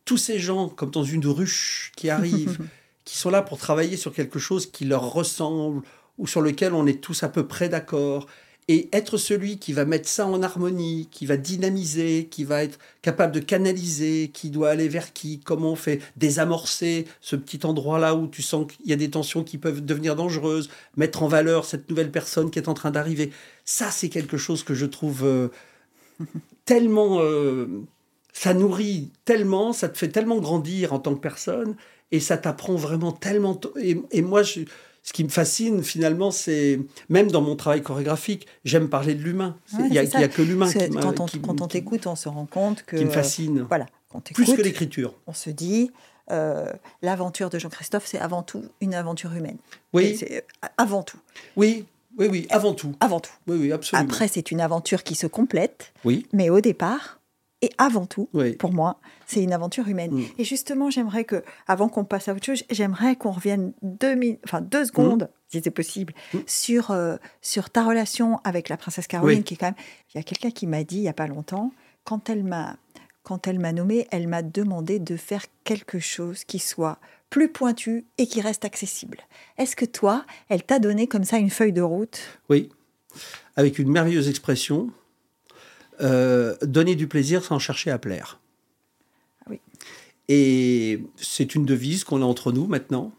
tous ces gens comme dans une ruche qui arrivent, qui sont là pour travailler sur quelque chose qui leur ressemble ou sur lequel on est tous à peu près d'accord, et être celui qui va mettre ça en harmonie, qui va dynamiser, qui va être capable de canaliser, qui doit aller vers qui, comment on fait désamorcer ce petit endroit-là où tu sens qu'il y a des tensions qui peuvent devenir dangereuses, mettre en valeur cette nouvelle personne qui est en train d'arriver. Ça, c'est quelque chose que je trouve euh, tellement... Euh, ça nourrit tellement, ça te fait tellement grandir en tant que personne, et ça t'apprend vraiment tellement... Et, et moi, je ce qui me fascine finalement, c'est même dans mon travail chorégraphique, j'aime parler de l'humain. Il n'y a, que l'humain qui Quand on, quand on t'écoute, on se rend compte que. Qui me fascine. voilà. quand Plus que l'écriture. on se dit, euh, l'aventure de Jean-Christophe, c'est avant tout une aventure humaine. Oui. C'est euh, avant tout, Oui, oui, oui, avant tout. avant tout. Oui, oui, absolument. Après, c'est une aventure qui se complète, Oui, mais au départ, et avant tout, oui. pour moi, c'est une aventure humaine. Mm. Et justement, j'aimerais que, avant qu'on passe à autre chose, j'aimerais qu'on revienne deux, enfin, deux secondes, si c'est possible, Mm. sur, euh, sur ta relation avec la princesse Caroline, Oui. qui est quand même. Il y a quelqu'un qui m'a dit il n'y a pas longtemps, quand elle m'a quand elle m'a nommée, elle m'a demandé de faire quelque chose qui soit plus pointu et qui reste accessible. Est-ce que toi, elle t'a donné comme ça une feuille de route? Oui, avec une merveilleuse expression, euh, donner du plaisir sans chercher à plaire. Ah oui. Et c'est une devise qu'on a entre nous maintenant.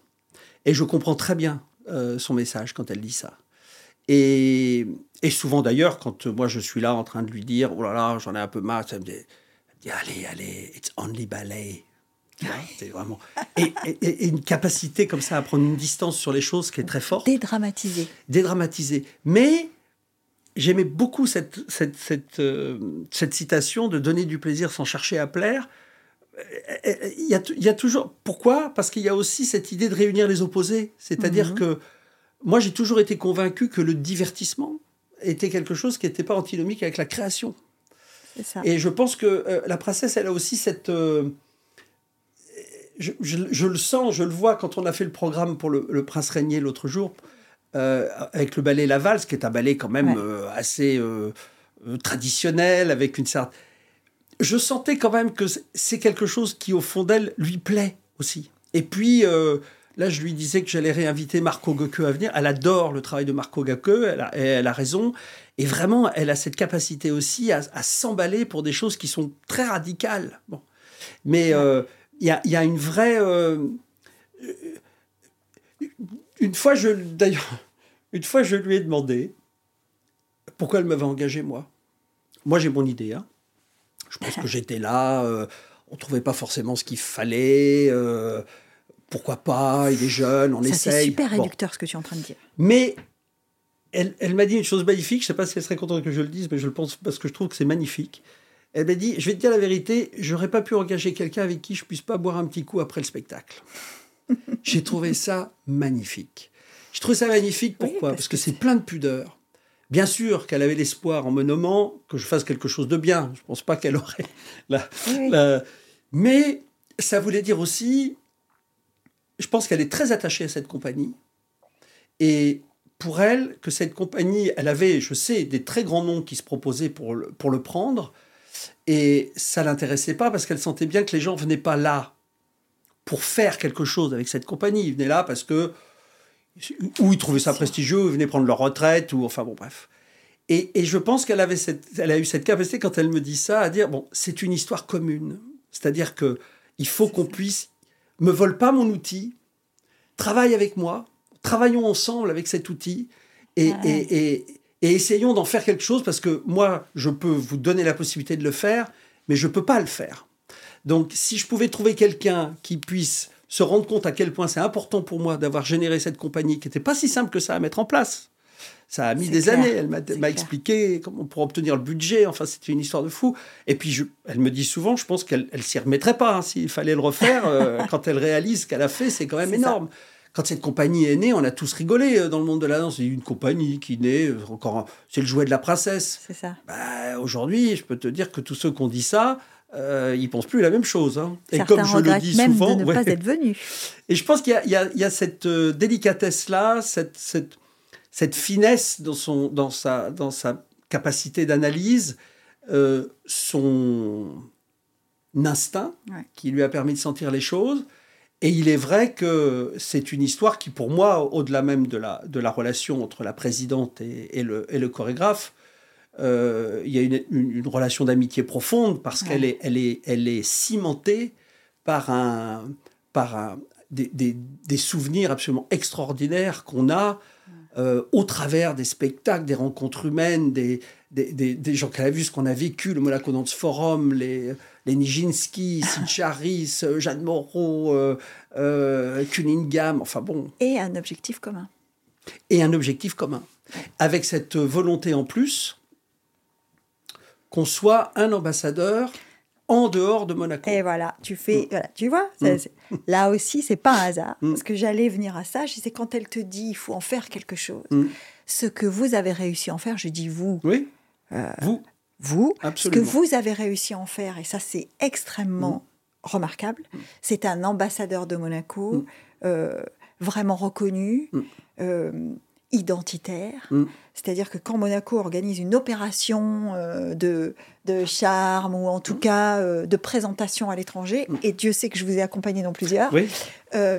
Et je comprends très bien euh, son message quand elle dit ça. Et, et souvent d'ailleurs, quand moi je suis là en train de lui dire, oh là là, j'en ai un peu marre, ça me dit, elle me dit, allez, allez, it's only ballet. C'est vraiment. Et, et- et une capacité comme ça à prendre une distance sur les choses qui est très forte Dédramatiser. dédramatisé. Mais j'aimais beaucoup cette, cette, cette, euh, cette citation de donner du plaisir sans chercher à plaire. Euh, euh, Il y a, il y a toujours. Pourquoi? Parce qu'il y a aussi cette idée de réunir les opposés. C'est-à-dire Mhm. que moi, j'ai toujours été convaincu que le divertissement était quelque chose qui n'était pas antinomique avec la création. Ça. Et je pense que euh, la princesse, elle a aussi cette. euh, je, je- je le sens, je le vois quand on a fait le programme pour le, le Prince Régnier l'autre jour, euh, avec le ballet La Valse, qui est un ballet quand même Ouais. euh, assez euh, traditionnel, avec une certaine. Je sentais quand même que c'est- quelque chose qui, au fond d'elle, lui plaît aussi. Et puis. Là, je lui disais que j'allais réinviter Marco Goeke à venir. Elle adore le travail de Marco Goeke, elle a, et elle a raison. Et vraiment, elle a cette capacité aussi à, à s'emballer pour des choses qui sont très radicales. Bon. Mais il y, a, y a une vraie... une fois, je, d'ailleurs, une fois, je lui ai demandé pourquoi elle m'avait engagé, moi. Moi, j'ai mon idée. hein. Je pense que j'étais là, euh, on trouvait pas forcément ce qu'il fallait. euh, pourquoi pas Il est jeune, on ça, c'est essaye. super Bon. réducteur ce que tu es en train de dire. Mais elle, elle m'a dit une chose magnifique. Je ne sais pas si elle serait contente que je le dise, mais je le pense parce que je trouve que c'est magnifique. Elle m'a dit Je vais te dire la vérité, j'aurais pas pu engager quelqu'un avec qui je puisse pas boire un petit coup après le spectacle. J'ai trouvé ça magnifique. J'ai trouvé ça magnifique. Pourquoi? parce Parce que c'est plein de pudeur. Bien sûr qu'elle avait l'espoir en me nommant que je fasse quelque chose de bien. Je pense pas qu'elle aurait la, Oui, oui. la- Mais ça voulait dire aussi, je pense qu'elle est très attachée à cette compagnie. Et pour elle, que cette compagnie, elle avait, je sais, des très grands noms qui se proposaient pour le, pour le prendre. Et ça l'intéressait pas parce qu'elle sentait bien que les gens venaient pas là pour faire quelque chose avec cette compagnie. Ils venaient là parce que ou ils trouvaient ça prestigieux, ou ils venaient prendre leur retraite, ou enfin bon, bref. Et, et je pense qu'elle avait cette, elle a eu cette capacité quand elle me dit ça à dire bon, c'est une histoire commune. C'est-à-dire que il faut qu'on puisse me vole pas mon outil, travaille avec moi, travaillons ensemble avec cet outil et, Ah ouais. et, et, et essayons d'en faire quelque chose parce que moi, je peux vous donner la possibilité de le faire, mais je peux pas le faire. Donc, si je pouvais trouver quelqu'un qui puisse se rendre compte à quel point c'est important pour moi d'avoir généré cette compagnie qui n'était pas si simple que ça à mettre en place. Ça a mis des clair, années. Elle m'a expliqué comment pour obtenir le budget. Enfin, c'était une histoire de fou. Et puis, je- elle me dit souvent, je pense qu'elle elle s'y remettrait pas. hein, S'il fallait le refaire, euh, quand elle réalise ce qu'elle a fait, c'est quand même ça. énorme. Quand cette compagnie est née, on a tous rigolé euh, dans le monde de la danse. C'est une compagnie qui naît, euh, encore, c'est le jouet de la princesse. C'est ça. Bah, Aujourd'hui, je peux te dire que tous ceux qui ont dit ça, euh, ils pensent plus la même chose. hein. Et comme je le dis même souvent, de ne ouais. pas être venus. et je pense qu'il y a, y y cette euh, délicatesse-là, cette, cette, cette finesse dans, son, dans, sa, dans sa capacité d'analyse, euh, son instinct Ouais. qui lui a permis de sentir les choses. Et il est vrai que c'est une histoire qui, pour moi, au-delà même de la, de la relation entre la présidente et, et le, et le chorégraphe, euh, il y a une, une- une relation d'amitié profonde parce Ouais. qu'elle est, elle est, elle est cimentée par, un, par un, des, des- des souvenirs absolument extraordinaires qu'on a euh, au travers des spectacles, des rencontres humaines, des, des, des- des gens qu'elle a vu, ce qu'on a vécu, le Monaco Dance Forum, les, les Nijinsky, Sid Charis, euh, Jeanne Moreau, euh, euh, Cunningham, enfin bon, Et un objectif commun. et un objectif commun. Avec cette volonté en plus qu'on soit un ambassadeur en dehors de Monaco. Et voilà, tu fais, Mm. voilà, tu vois, ça, Mm. c'est- là aussi, c'est pas un hasard. Mm. Parce que j'allais venir à ça, je disais, quand elle te dit, il faut en faire quelque chose. Ce que vous avez réussi à en faire, je dis vous, Oui, Euh, vous, vous, ce que absolument. vous avez réussi à en faire, et ça, c'est extrêmement remarquable. C'est un ambassadeur de Monaco, euh, vraiment reconnu, euh, identitaire. Mm. C'est-à-dire que quand Monaco organise une opération euh, de, de charme ou en tout cas euh, de présentation à l'étranger, Mm. et Dieu sait que je vous ai accompagné dans plusieurs, Oui, euh,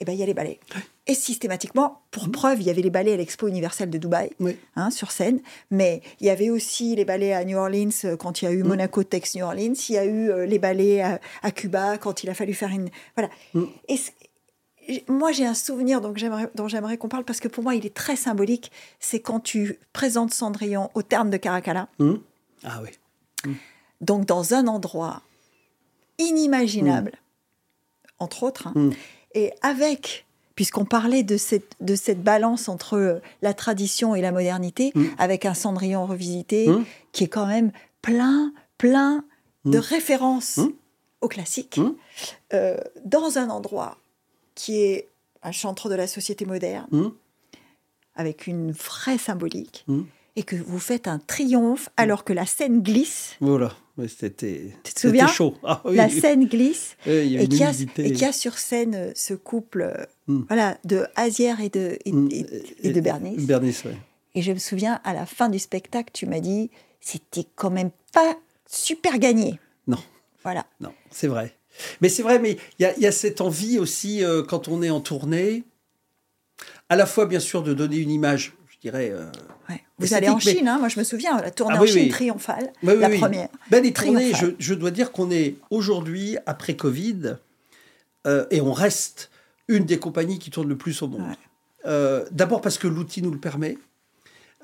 eh ben, il y a les ballets. Et systématiquement, pour preuve, il y avait les ballets à l'Expo universelle de Dubaï, oui. hein, sur scène, mais il y avait aussi les ballets à New Orleans quand il y a eu Mm. Monaco Tex New Orleans, il y a eu les ballets à, à Cuba quand il a fallu faire une... Voilà. Mm. Et moi, j'ai un souvenir donc dont j'aimerais qu'on parle parce que pour moi, il est très symbolique. C'est quand tu présentes Cendrillon au terme de Caracalla, Hmm. Ah oui. donc dans un endroit inimaginable, entre autres, hein, et avec, puisqu'on parlait de cette, de cette balance entre euh, la tradition et la modernité, avec un Cendrillon revisité qui est quand même plein, plein de références au classique, euh, dans un endroit qui est un chantre de la société moderne, Hmm. avec une vraie symbolique, Mm. et que vous faites un triomphe alors que la scène glisse, Voilà, c'était Tu te c'était souviens chaud. Ah, oui. la scène glisse, y a et qu'il y, a- y sur scène euh, ce couple euh, Mm. voilà, de Azière et de, et, Hmm. et- et de Bernice. Bernice, ouais. Et je me souviens, à la fin du spectacle, tu m'as dit, c'était quand même pas super gagné. Non. Voilà. Non, c'est vrai. Mais c'est vrai, mais il y a, il y a cette envie aussi, euh, quand on est en tournée, à la fois, bien sûr, de donner une image, je dirais. euh, Ouais. Vous allez en mais- Chine, hein, moi je me souviens, la tournée Ah en oui, Chine oui. triomphale, oui, la première. Ben, les tournées, je, dois dire qu'on est aujourd'hui, après Covid, euh, et on reste une des compagnies qui tourne le plus au monde. Ouais. D'abord parce que l'outil nous le permet.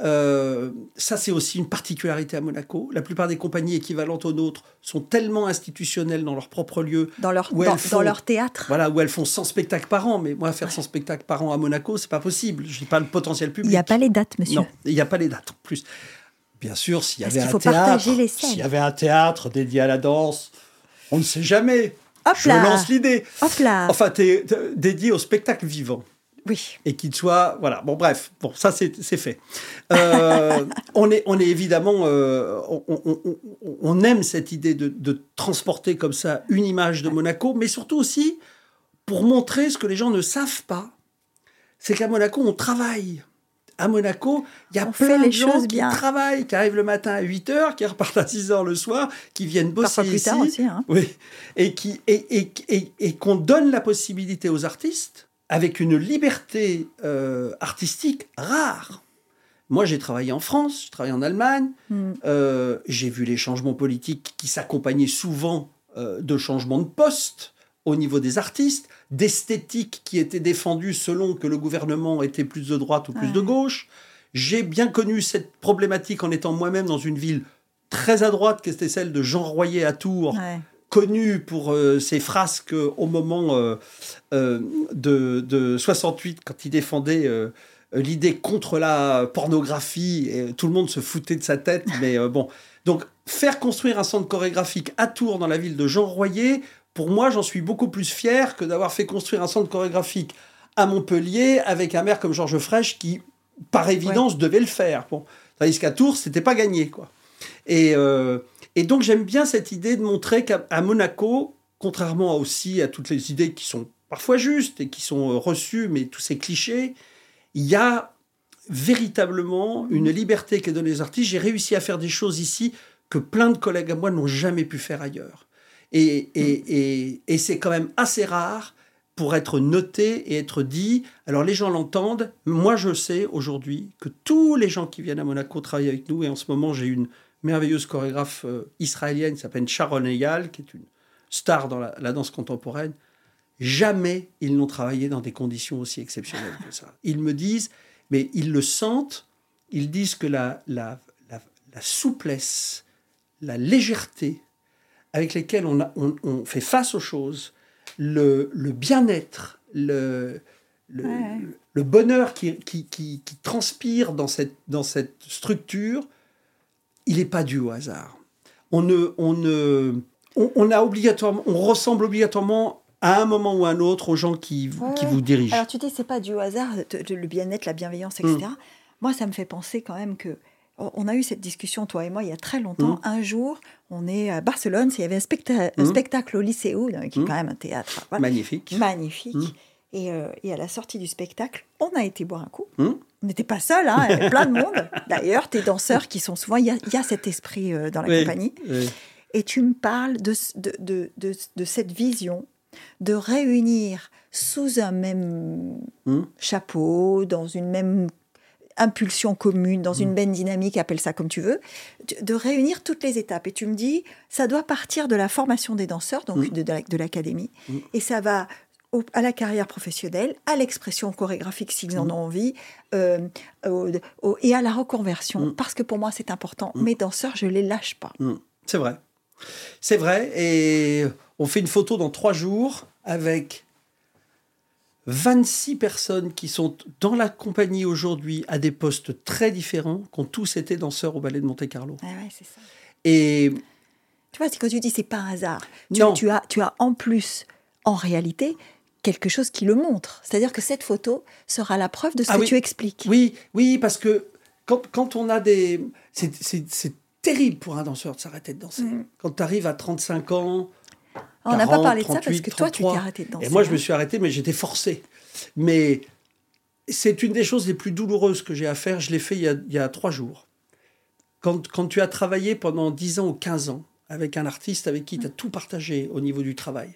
Euh, ça, c'est aussi une particularité à Monaco. La plupart des compagnies équivalentes aux nôtres sont tellement institutionnelles dans leur propre lieu, Dans leur, Où dans, elles font- dans leur théâtre. voilà, où elles font 100 spectacles par an. Mais moi, faire 100 spectacles par an à Monaco, c'est pas possible. Je n'ai pas le potentiel Il public. n'y a pas les dates, monsieur. Non, il n'y a pas les dates en plus. Bien sûr, s'il y Parce avait un théâtre, s'il y avait un théâtre dédié à la danse, on ne sait jamais. Hop Je là lance l'idée. Hop là Enfin, t'es dédié au spectacle vivant Oui. et qu'il soit voilà. Bon, bref, bon, ça c'est fait. Euh, on est on est évidemment euh, on, on- on- on aime cette idée de, de transporter comme ça une image de Monaco, mais surtout aussi pour montrer ce que les gens ne savent pas, c'est qu'à Monaco on travaille. À Monaco, il y a On plein les de gens qui bien. travaillent, qui arrivent le matin à 8 heures, qui repartent à 6 heures le soir, qui viennent bosser plus ici. tard aussi. Hein. Oui, et qui et, et, et, et qu'on donne la possibilité aux artistes avec une liberté euh, artistique rare. Moi, j'ai travaillé en France, j'ai travaillé en Allemagne, Mm. euh, j'ai vu les changements politiques qui s'accompagnaient souvent euh, de changements de poste au niveau des artistes, d'esthétique qui était défendue selon que le gouvernement était plus de droite ou plus Ouais. de gauche. J'ai bien connu cette problématique en étant moi-même dans une ville très à droite, qui était celle de Jean Royer à Tours, Ouais. Connu pour euh, ses frasques au moment euh, euh, de, de 68, quand il défendait euh, l'idée contre la pornographie, et tout le monde se foutait de sa tête, mais bon. Donc, faire construire un centre chorégraphique à Tours, dans la ville de Jean Royer, pour moi, j'en suis beaucoup plus fier que d'avoir fait construire un centre chorégraphique à Montpellier avec un maire comme Georges Frêche qui, par évidence, devait le faire. Bon. Tandis qu'à Tours, c'était pas gagné, quoi. Et, euh, et donc j'aime bien cette idée de montrer qu'à Monaco, contrairement aussi à toutes les idées qui sont parfois justes et qui sont euh, reçues, mais tous ces clichés, il y a véritablement une liberté qui est donnée aux artistes. J'ai réussi à faire des choses ici que plein de collègues à moi n'ont jamais pu faire ailleurs. Et, et, et, et c'est quand même assez rare pour être noté et être dit. Alors les gens l'entendent. Moi, je sais aujourd'hui que tous les gens qui viennent à Monaco travaillent avec nous. Et en ce moment, j'ai une merveilleuse chorégraphe euh, israélienne qui s'appelle Sharon Eyal, qui est une star dans la, la danse contemporaine. Jamais ils n'ont travaillé dans des conditions aussi exceptionnelles que ça. Ils me disent, mais ils le sentent, ils disent que la, la, la, la souplesse, la légèreté avec lesquelles on, a- on- on fait face aux choses, le, le bien-être, le, le, Ouais. le bonheur qui, qui, qui- qui transpire dans cette, dans cette structure, il n'est pas dû au hasard. On ne, on ne, on, on a obligatoirement, on ressemble obligatoirement à un moment ou à un autre aux gens qui, Ouais, qui ouais. vous dirigent. Alors tu dis, c'est pas du hasard, de- de- le bien-être, la bienveillance, etc. Mm. Moi, ça me fait penser quand même que. on- a eu cette discussion, toi et moi, il y a très longtemps. Mm. Un jour, on est à Barcelone, il y avait un, specta- un Mm. spectacle au Lycéo, euh, qui est quand même un théâtre voilà, Magnifique. magnifique. Et, euh, et à la sortie du spectacle, on a été boire un coup. N'était pas hein, il y avait plein de monde. D'ailleurs, tes danseurs qui sont souvent, il y a, il y a cet esprit euh, dans la Oui, compagnie. oui. Et tu me parles de, de, de, de, cette vision de réunir sous un même Mm. chapeau, dans une même impulsion commune, dans une même dynamique, appelle ça comme tu veux, de- réunir toutes les étapes. Et tu me dis, ça doit partir de la formation des danseurs, donc Mm. de, de la- de l'académie, et ça va au- à la carrière professionnelle, à l'expression chorégraphique s'ils en Mm. ont envie, euh, au- au- et à la reconversion. Mm. Parce que pour moi, c'est important. Mm. Mes danseurs, je les lâche pas. Mm. C'est vrai. C'est vrai. Et on fait une photo dans trois jours avec 26 personnes qui sont dans la compagnie aujourd'hui à des postes très différents, qui ont tous été danseurs au ballet de Monte-Carlo. Ah ouais, c'est ça. Et Tu vois, c'est quand tu dis c'est pas un hasard. Tu, Non. tu as, tu as en plus, en réalité, quelque chose qui le montre. C'est-à-dire que cette photo sera la preuve de ce Ah que oui. tu expliques. oui, oui, parce que quand, quand on a des... C'est terrible pour un danseur de s'arrêter de danser. Mm. Quand tu arrives à 35 ans, On n'a pas 40, parlé de ça parce 38, que toi, tu t'es 33. arrêté de danser. Et moi, je hein. me suis arrêté, mais j'étais forcé. Mais c'est une des choses les plus douloureuses que j'ai à faire. Je l'ai fait il y, a, il y a trois jours. Quand, quand tu as travaillé pendant 10 ans ou 15 ans avec un artiste avec qui tu as tout partagé au niveau du travail,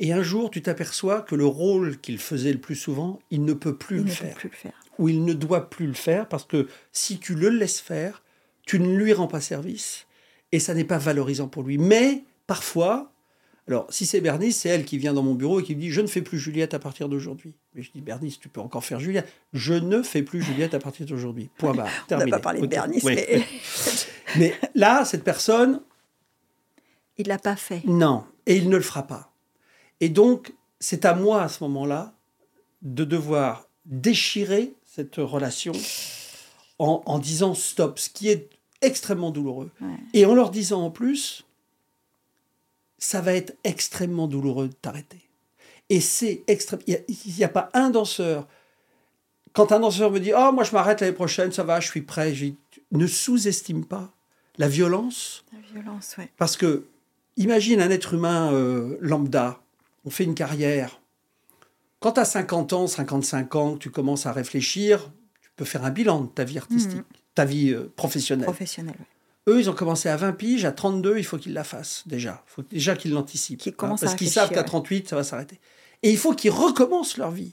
et un jour, tu t'aperçois que le rôle qu'il faisait le plus souvent, il ne peut plus Il le ne peut faire. plus le faire. Ou il ne doit plus le faire parce que si tu le laisses faire, tu ne lui rends pas service et ça n'est pas valorisant pour lui. Mais parfois, alors si c'est Bernice, c'est elle qui vient dans mon bureau et qui me dit Je ne fais plus Juliette à partir d'aujourd'hui. Mais je dis Bernice, tu peux encore faire Juliette. Je ne fais plus Juliette à partir d'aujourd'hui. Point barre. On n'a pas parlé de. Bernice, mais Mais là, cette personne, il l'a pas fait. non. Et il ne le fera pas. Et donc, c'est à moi à ce moment-là de devoir déchirer cette relation en, en disant stop, ce qui est extrêmement douloureux. Ouais. Et en leur disant en plus, ça va être extrêmement douloureux de t'arrêter. Et c'est extrêmement... Il n'y a, pas un danseur... Quand un danseur me dit « Oh, moi je m'arrête l'année prochaine, ça va, je suis prêt. » Ne sous-estime pas la violence La violence, ouais. parce que, imagine un être humain euh, lambda, on fait une carrière. Quand tu as 50 ans, 55 ans, que tu commences à réfléchir, tu peux faire un bilan de ta vie artistique, Mhm. ta vie euh, professionnelle. Professionnel. ouais. Eux, ils ont commencé à 20 piges, à 32, il faut qu'ils la fassent déjà. Il faut déjà qu'ils l'anticipent. À parce qu'ils savent qu'à ouais. 38, ça va s'arrêter. Et il faut qu'ils recommencent leur vie.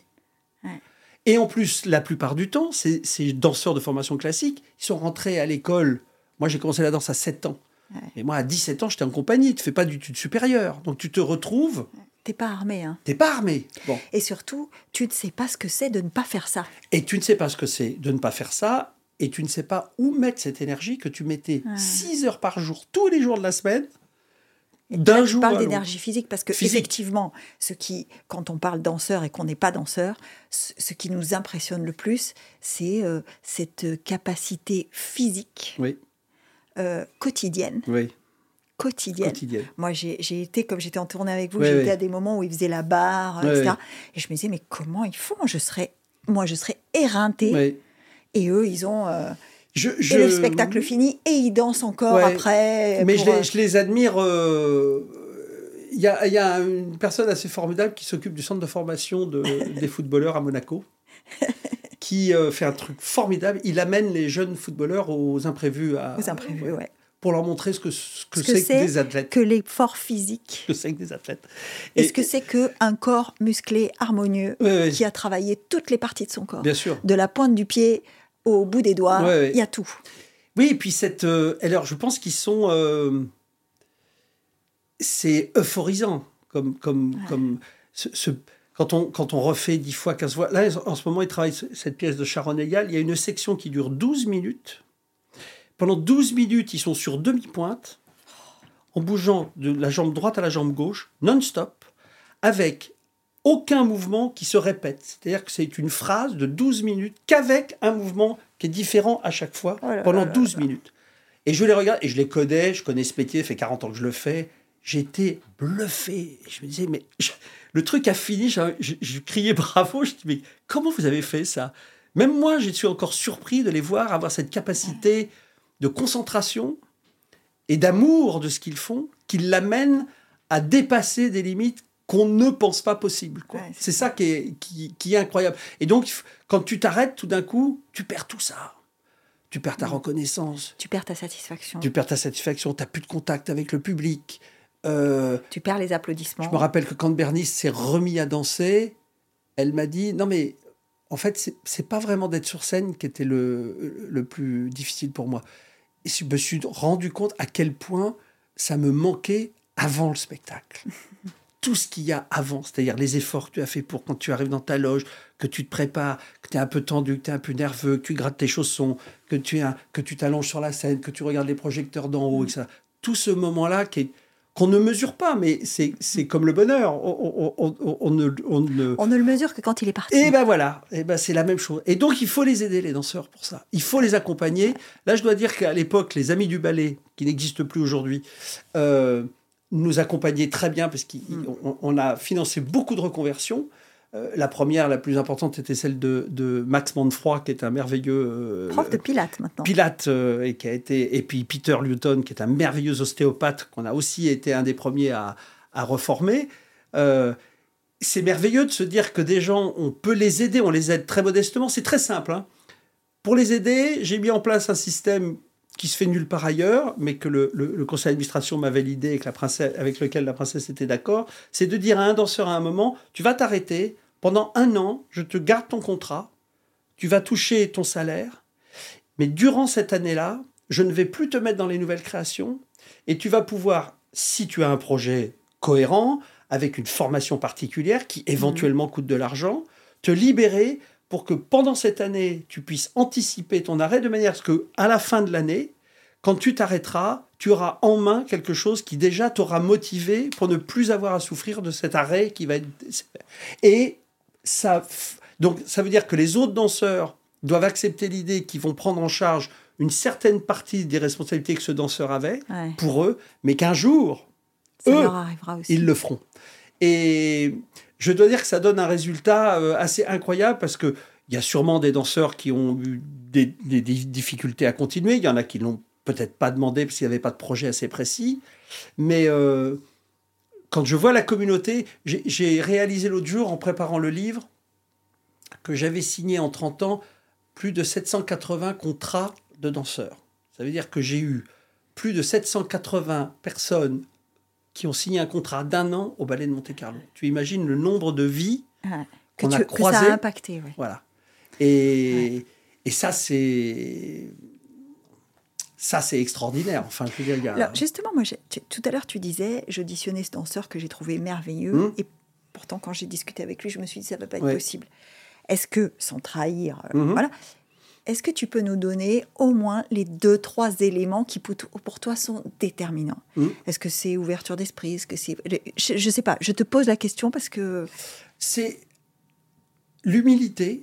Ouais. Et en plus, la plupart du temps, ces, ces danseurs de formation classique, ils sont rentrés à l'école. Moi, j'ai commencé la danse à 7 ans. Ouais. Et moi, à 17 ans, j'étais en compagnie. Tu fais pas d'études supérieures. Donc, tu te retrouves, T'es pas armé, hein. t'es pas armé. Bon. Et surtout, tu ne sais pas ce que c'est de ne pas faire ça. Et tu ne sais pas ce que c'est de ne pas faire ça. Et tu ne sais pas où mettre cette énergie que tu mettais Ouais. 6 heures par jour, tous les jours de la semaine, d'un jour à l'autre. d'énergie physique parce que Physique. effectivement, ce qui, quand on parle danseur et qu'on n'est pas danseur, ce, ce qui nous impressionne le plus, c'est euh, cette capacité physique Oui, euh, quotidienne, oui, quotidienne. quotidienne. Moi, j'ai été, comme j'étais en tournée avec vous, oui. été à des moments où ils faisaient la barre, etc. Et je me disais, mais comment ils font? Je serais, moi, je serais éreintée. Et eux, ils ont. euh, Je, Et le spectacle fini, et ils dansent encore Ouais. après. Mais pour, je les, euh, je les admire. euh, Il y, a, il y a une personne assez formidable qui s'occupe du centre de formation de- des footballeurs à Monaco, qui euh, fait un truc formidable. Il amène les jeunes footballeurs aux imprévus, à- aux imprévus, ouais. Pour leur montrer ce que ce que Ce que c'est que c'est des athlètes. Que l'effort physique. Ce que c'est que des athlètes. Et Et- ce que c'est qu'un corps musclé, harmonieux, Ouais, ouais, qui a travaillé toutes les parties de son corps? bien sûr. De la pointe du pied au bout des doigts, il Ouais, y a tout. Oui, et puis cette. euh, alors, je pense qu'ils sont. euh, c'est euphorisant, comme. comme, comme ce, ce- quand, on, quand on refait 10 fois, 15 fois. Là, en ce moment, ils travaillent ce- cette pièce de Sharon Egal. Il y a une section qui dure 12 minutes. Pendant 12 minutes, ils sont sur demi-pointe, en bougeant de la jambe droite à la jambe gauche, non-stop, avec aucun mouvement qui se répète. C'est-à-dire que c'est une phrase de 12 minutes qu'avec un mouvement qui est différent à chaque fois Oh là pendant là là 12 minutes. Et je les regarde et je les connais, je connais ce métier, ça fait 40 ans que je le fais. j'étais bluffé. Je me disais, mais le truc a fini, je, criais bravo, je dis, mais comment vous avez fait ça? Même moi, je suis encore surpris de les voir avoir cette capacité de concentration et d'amour de ce qu'ils font, qui l'amènent à dépasser des limites qu'on ne pense pas possible. c'est ça, qui, est, qui, est, incroyable. Et donc, quand tu t'arrêtes, tout d'un coup, tu perds tout ça. Tu perds ta mm. reconnaissance. Tu perds ta satisfaction. Tu perds ta satisfaction. Tu n'as plus de contact avec le public. Euh, tu perds les applaudissements. Je me rappelle que quand Bernice s'est remis à danser, elle m'a dit Non, mais en fait, c'est pas vraiment d'être sur scène qui était le, le plus difficile pour moi. Et je me suis rendu compte à quel point ça me manquait avant le spectacle. Tout ce qu'il y a avant, c'est-à-dire les efforts que tu as fait pour quand tu arrives dans ta loge, que tu te prépares, que tu es un peu tendu, que tu es un peu nerveux, que tu grattes tes chaussons, que tu, que tu t'allonges sur la scène, que tu regardes les projecteurs d'en haut, etc. Tout ce moment-là qui est, qu'on ne mesure pas, mais c'est comme le bonheur. On, on, ne, on, ne, on, ne, le mesure que quand il est parti. Et ben voilà, et ben c'est la même chose. Et donc il faut les aider, les danseurs, pour ça. Il faut les accompagner. Là, je dois dire qu'à l'époque, les Amis du Ballet, qui n'existent plus aujourd'hui, euh, nous accompagnaient très bien parce qu'on mm. a financé beaucoup de reconversions. Euh, la première, la plus importante, était celle de, de Max Manfroy, qui est un merveilleux... Euh, Prof de Pilates, maintenant. Pilates, euh, et, qui a été, et puis Peter Luton, qui est un merveilleux ostéopathe, qu'on a aussi été un des premiers à, à reformer. c'est merveilleux de se dire que des gens, on peut les aider, on les aide très modestement. C'est très simple. Hein. Pour les aider, j'ai mis en place un système qui se fait nulle part ailleurs, mais que le, conseil d'administration m'a validé et que la princesse, avec lequel la princesse était d'accord, c'est de dire à un danseur à un moment, tu vas t'arrêter, pendant un an, je te garde ton contrat, tu vas toucher ton salaire, mais durant cette année-là, je ne vais plus te mettre dans les nouvelles créations, et tu vas pouvoir, si tu as un projet cohérent, avec une formation particulière qui éventuellement coûte de l'argent, te libérer pour que pendant cette année, tu puisses anticiper ton arrêt de manière à ce que, à la fin de l'année, quand tu t'arrêteras, tu auras en main quelque chose qui déjà t'aura motivé pour ne plus avoir à souffrir de cet arrêt qui va être. Et ça. Donc, ça veut dire que les autres danseurs doivent accepter l'idée qu'ils vont prendre en charge une certaine partie des responsabilités que ce danseur avait pour eux, mais qu'un jour, eux, ils le feront. Et je dois dire que ça donne un résultat euh, assez incroyable parce que il y a sûrement des danseurs qui ont eu des, difficultés à continuer. Il y en a qui l'ont peut-être pas demandé parce qu'il n'y avait pas de projet assez précis. Mais euh, quand je vois la communauté, j'ai réalisé l'autre jour en préparant le livre que j'avais signé en 30 ans plus de 780 contrats de danseurs. Ça veut dire que j'ai eu plus de 780 personnes qui ont signé un contrat d'un an au Ballet de Monte-Carlo. Tu imagines le nombre de vies qu'on a croisées. ça a impacté. Voilà. Et, et ça, c'est ça, c'est extraordinaire. Enfin, je veux dire, Alors, justement, moi, tout à l'heure, tu disais, j'auditionnais ce danseur que j'ai trouvé merveilleux, hum. et pourtant, quand j'ai discuté avec lui, je me suis dit, ça ne va pas être possible. Est-ce que, sans trahir, euh, hum. voilà, est-ce que tu peux nous donner au moins les deux, trois éléments qui pour toi sont déterminants? Hmm. Est-ce que c'est ouverture d'esprit? Est-ce que c'est je, ne sais pas. Je te pose la question parce que c'est l'humilité,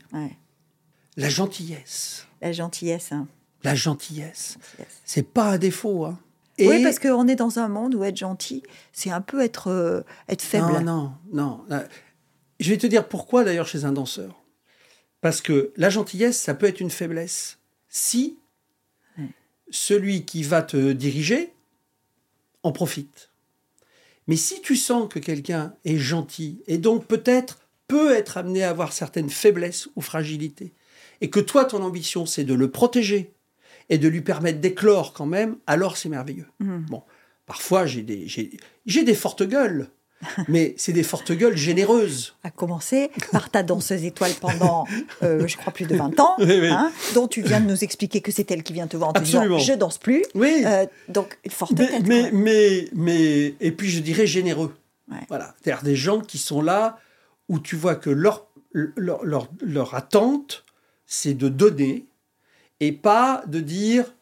la gentillesse. La gentillesse. Hein. La gentillesse. C'est pas un défaut. Hein. Oui, parce qu'on est dans un monde où être gentil, c'est un peu être, euh, être faible. Non, non, non. Euh, je vais te dire pourquoi d'ailleurs chez un danseur. Parce que la gentillesse, ça peut être une faiblesse. Si celui qui va te diriger en profite. Mais si tu sens que quelqu'un est gentil et donc peut-être peut être amené à avoir certaines faiblesses ou fragilités, et que toi, ton ambition, c'est de le protéger et de lui permettre d'éclore quand même, alors c'est merveilleux. Mmh. Bon, parfois j'ai des, j'ai des fortes gueules, mais c'est des fortes gueules généreuses. À commencer par ta danseuse étoile pendant, euh, je crois, plus de 20 ans, hein, dont tu viens de nous expliquer que c'est elle qui vient te voir en te disant je danse plus. Oui. Euh, donc, forte mais, tête. Mais, mais, mais, et puis je dirais généreux. Voilà. C'est-à-dire des gens qui sont là où tu vois que leur, leur, leur, leur attente, c'est de donner et pas de dire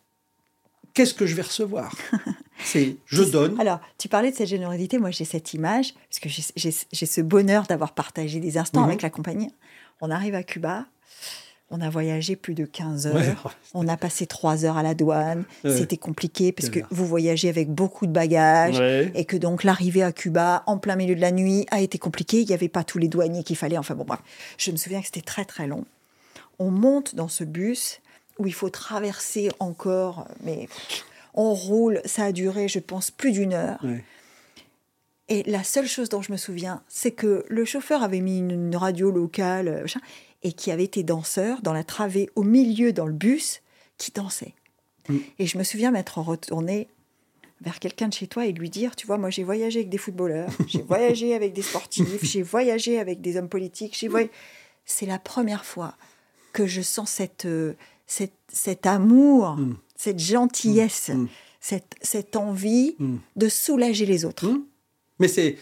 qu'est-ce que je vais recevoir? C'est je donne. Alors, tu parlais de cette générosité. Moi, j'ai cette image, parce que j'ai ce bonheur d'avoir partagé des instants mhm. avec la compagnie. On arrive à Cuba, On a voyagé plus de 15 heures. Ouais. On a passé 3 heures à la douane. Ouais. C'était compliqué parce que vous voyagez avec beaucoup de bagages. Ouais. Et que donc l'arrivée à Cuba, en plein milieu de la nuit, a été compliquée. Il n'y avait pas tous les douaniers qu'il fallait. Enfin bon, bref. Je me souviens que c'était très très long. On monte dans ce bus où il faut traverser encore, mais on roule. Ça a duré, je pense, plus d'une heure. Ouais. Et la seule chose dont je me souviens, c'est que le chauffeur avait mis une, une radio locale euh, machin, et qui avait été danseur dans la travée au milieu dans le bus qui dansait. Mm. Et je me souviens m'être retournée vers quelqu'un de chez toi et lui dire, tu vois, moi j'ai voyagé avec des footballeurs, j'ai voyagé avec des sportifs, j'ai voyagé avec des hommes politiques, j'ai voy- c'est la première fois que je sens cette, euh, cette, cet amour, Mm. Cette gentillesse, Mm. cette, cette envie Mm. de soulager les autres. Mais c'est,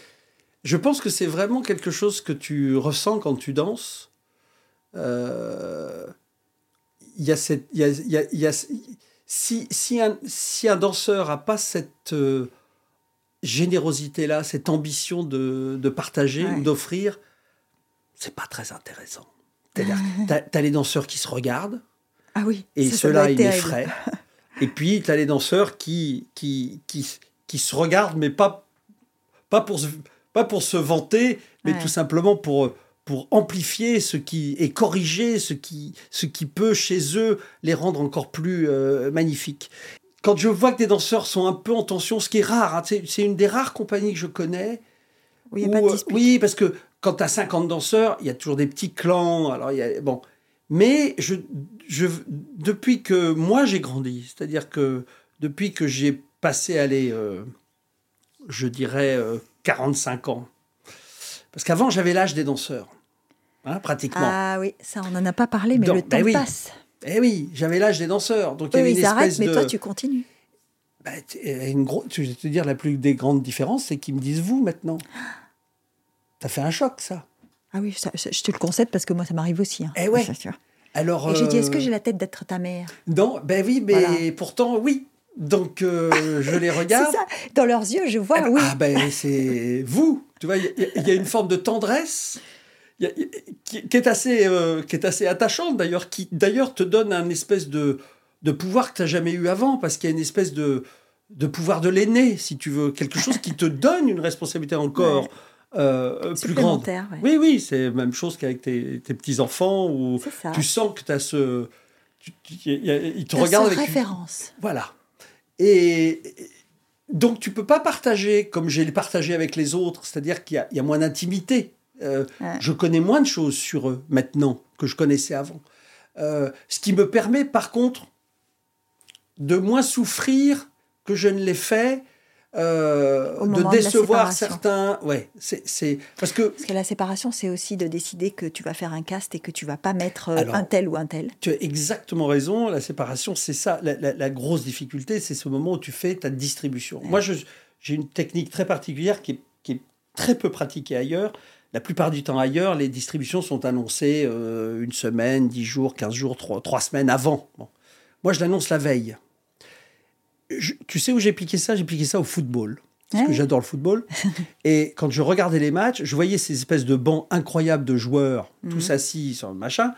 je pense que c'est vraiment quelque chose que tu ressens quand tu danses. Euh, Il y a cette, il y a, y a- il y a- si, si, un, si un danseur a pas cette euh, générosité-là, cette ambition de, de partager Ouais. ou d'offrir, c'est pas très intéressant. C'est-à-dire, t'as, les danseurs qui se regardent, Ah oui. et ceux-là, ils. Et puis, tu as les danseurs qui, qui, qui, qui se regardent, mais pas, pas, pour, se, pas pour se vanter, mais Ouais. tout simplement pour, pour amplifier ce qui et corriger ce qui, ce qui peut, chez eux, les rendre encore plus euh, magnifiques. Quand je vois que des danseurs sont un peu en tension, ce qui est rare, hein, c'est une des rares compagnies que je connais, Oui, a pas de euh, dispute. oui, parce que quand tu as 50 danseurs, il y a toujours des petits clans. Alors, il y a, bon. Mais je, je, depuis que moi j'ai grandi, c'est-à-dire que depuis que j'ai passé, allez, euh, je dirais euh, 45 ans, parce qu'avant j'avais l'âge des danseurs, hein, pratiquement. Ah oui, ça, on n'en a pas parlé, mais Donc, le temps ben oui. passe. Eh oui, j'avais l'âge des danseurs. Donc il y avait une ils arrêtent, espèce mais de. toi, tu continues. Bah, euh, une gros, je vais te dire, la plus des grandes différences, c'est qu'ils me disent vous maintenant. Ça fait un choc, ça. Ah oui, ça- ça- je te le concède parce que moi, ça m'arrive aussi. hein. Eh ouais. Ça. Alors, Et j'ai dit, euh, est-ce que j'ai la tête d'être ta mère? Non, ben oui, mais Voilà. pourtant, oui. Donc, euh, je les C'est regarde. ça. Dans leurs yeux, je vois, Ah, oui. Ah ben, c'est vous. Tu vois, il y, a- il y a une forme de tendresse il y a- qui, qui est assez, euh, qui est assez attachante, d'ailleurs, qui, d'ailleurs, te donne un espèce de, de pouvoir que tu n'as jamais eu avant, parce qu'il y a une espèce de, de pouvoir de l'aîné, si tu veux. Quelque chose qui te donne une responsabilité encore. Euh, plus grande. Ouais. Oui, oui, c'est la même chose qu'avec tes, tes petits-enfants, où tu sens que tu as ce... Ils te regardent avec... une- référence. voilà. Et et donc, tu peux pas partager comme j'ai partagé avec les autres, c'est-à-dire qu'il y a, il y a moins d'intimité. Euh, Ouais. Je connais moins de choses sur eux maintenant que je connaissais avant. Euh, ce qui me permet, par contre, de moins souffrir que je ne l'ai fait, euh, de décevoir certains. Ouais, c'est c'est- parce que Parce que la séparation, c'est aussi de décider que tu vas faire un cast et que tu vas pas mettre euh, Alors, un tel ou un tel. Tu as exactement raison. La séparation, c'est ça. La, la- la grosse difficulté, c'est ce moment où tu fais ta distribution. Moi, je- j'ai une technique très particulière qui est, qui est très peu pratiquée ailleurs. La plupart du temps ailleurs, les distributions sont annoncées euh, une semaine, dix jours, quinze jours, trois, trois semaines avant. Bon. Moi, je l'annonce la veille. Je- tu sais où j'ai piqué ça? J'ai piqué ça au football. Parce que j'adore le football. Et quand je regardais les matchs, je voyais ces espèces de bancs incroyables de joueurs, tous assis sur le machin.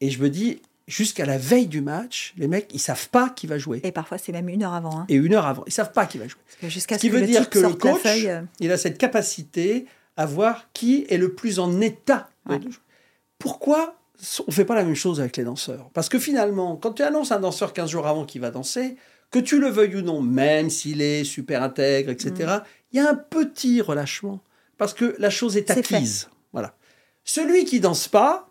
Et je me dis, jusqu'à la veille du match, les mecs, ils savent pas qui va jouer. Et parfois, c'est même une heure avant. hein. Et une heure avant, ils savent pas qui va jouer. Jusqu'à Ce qui que veut le dire que le coach, feuille. euh, il a cette capacité à voir qui est le plus en état. de-. Pourquoi on fait pas la même chose avec les danseurs? Parce que finalement, quand tu annonces un danseur 15 jours avant qu'il va danser, que tu le veuilles ou non, même s'il est super intègre, etc., il y a un petit relâchement. Parce que la chose est acquise. Voilà. Celui qui danse pas,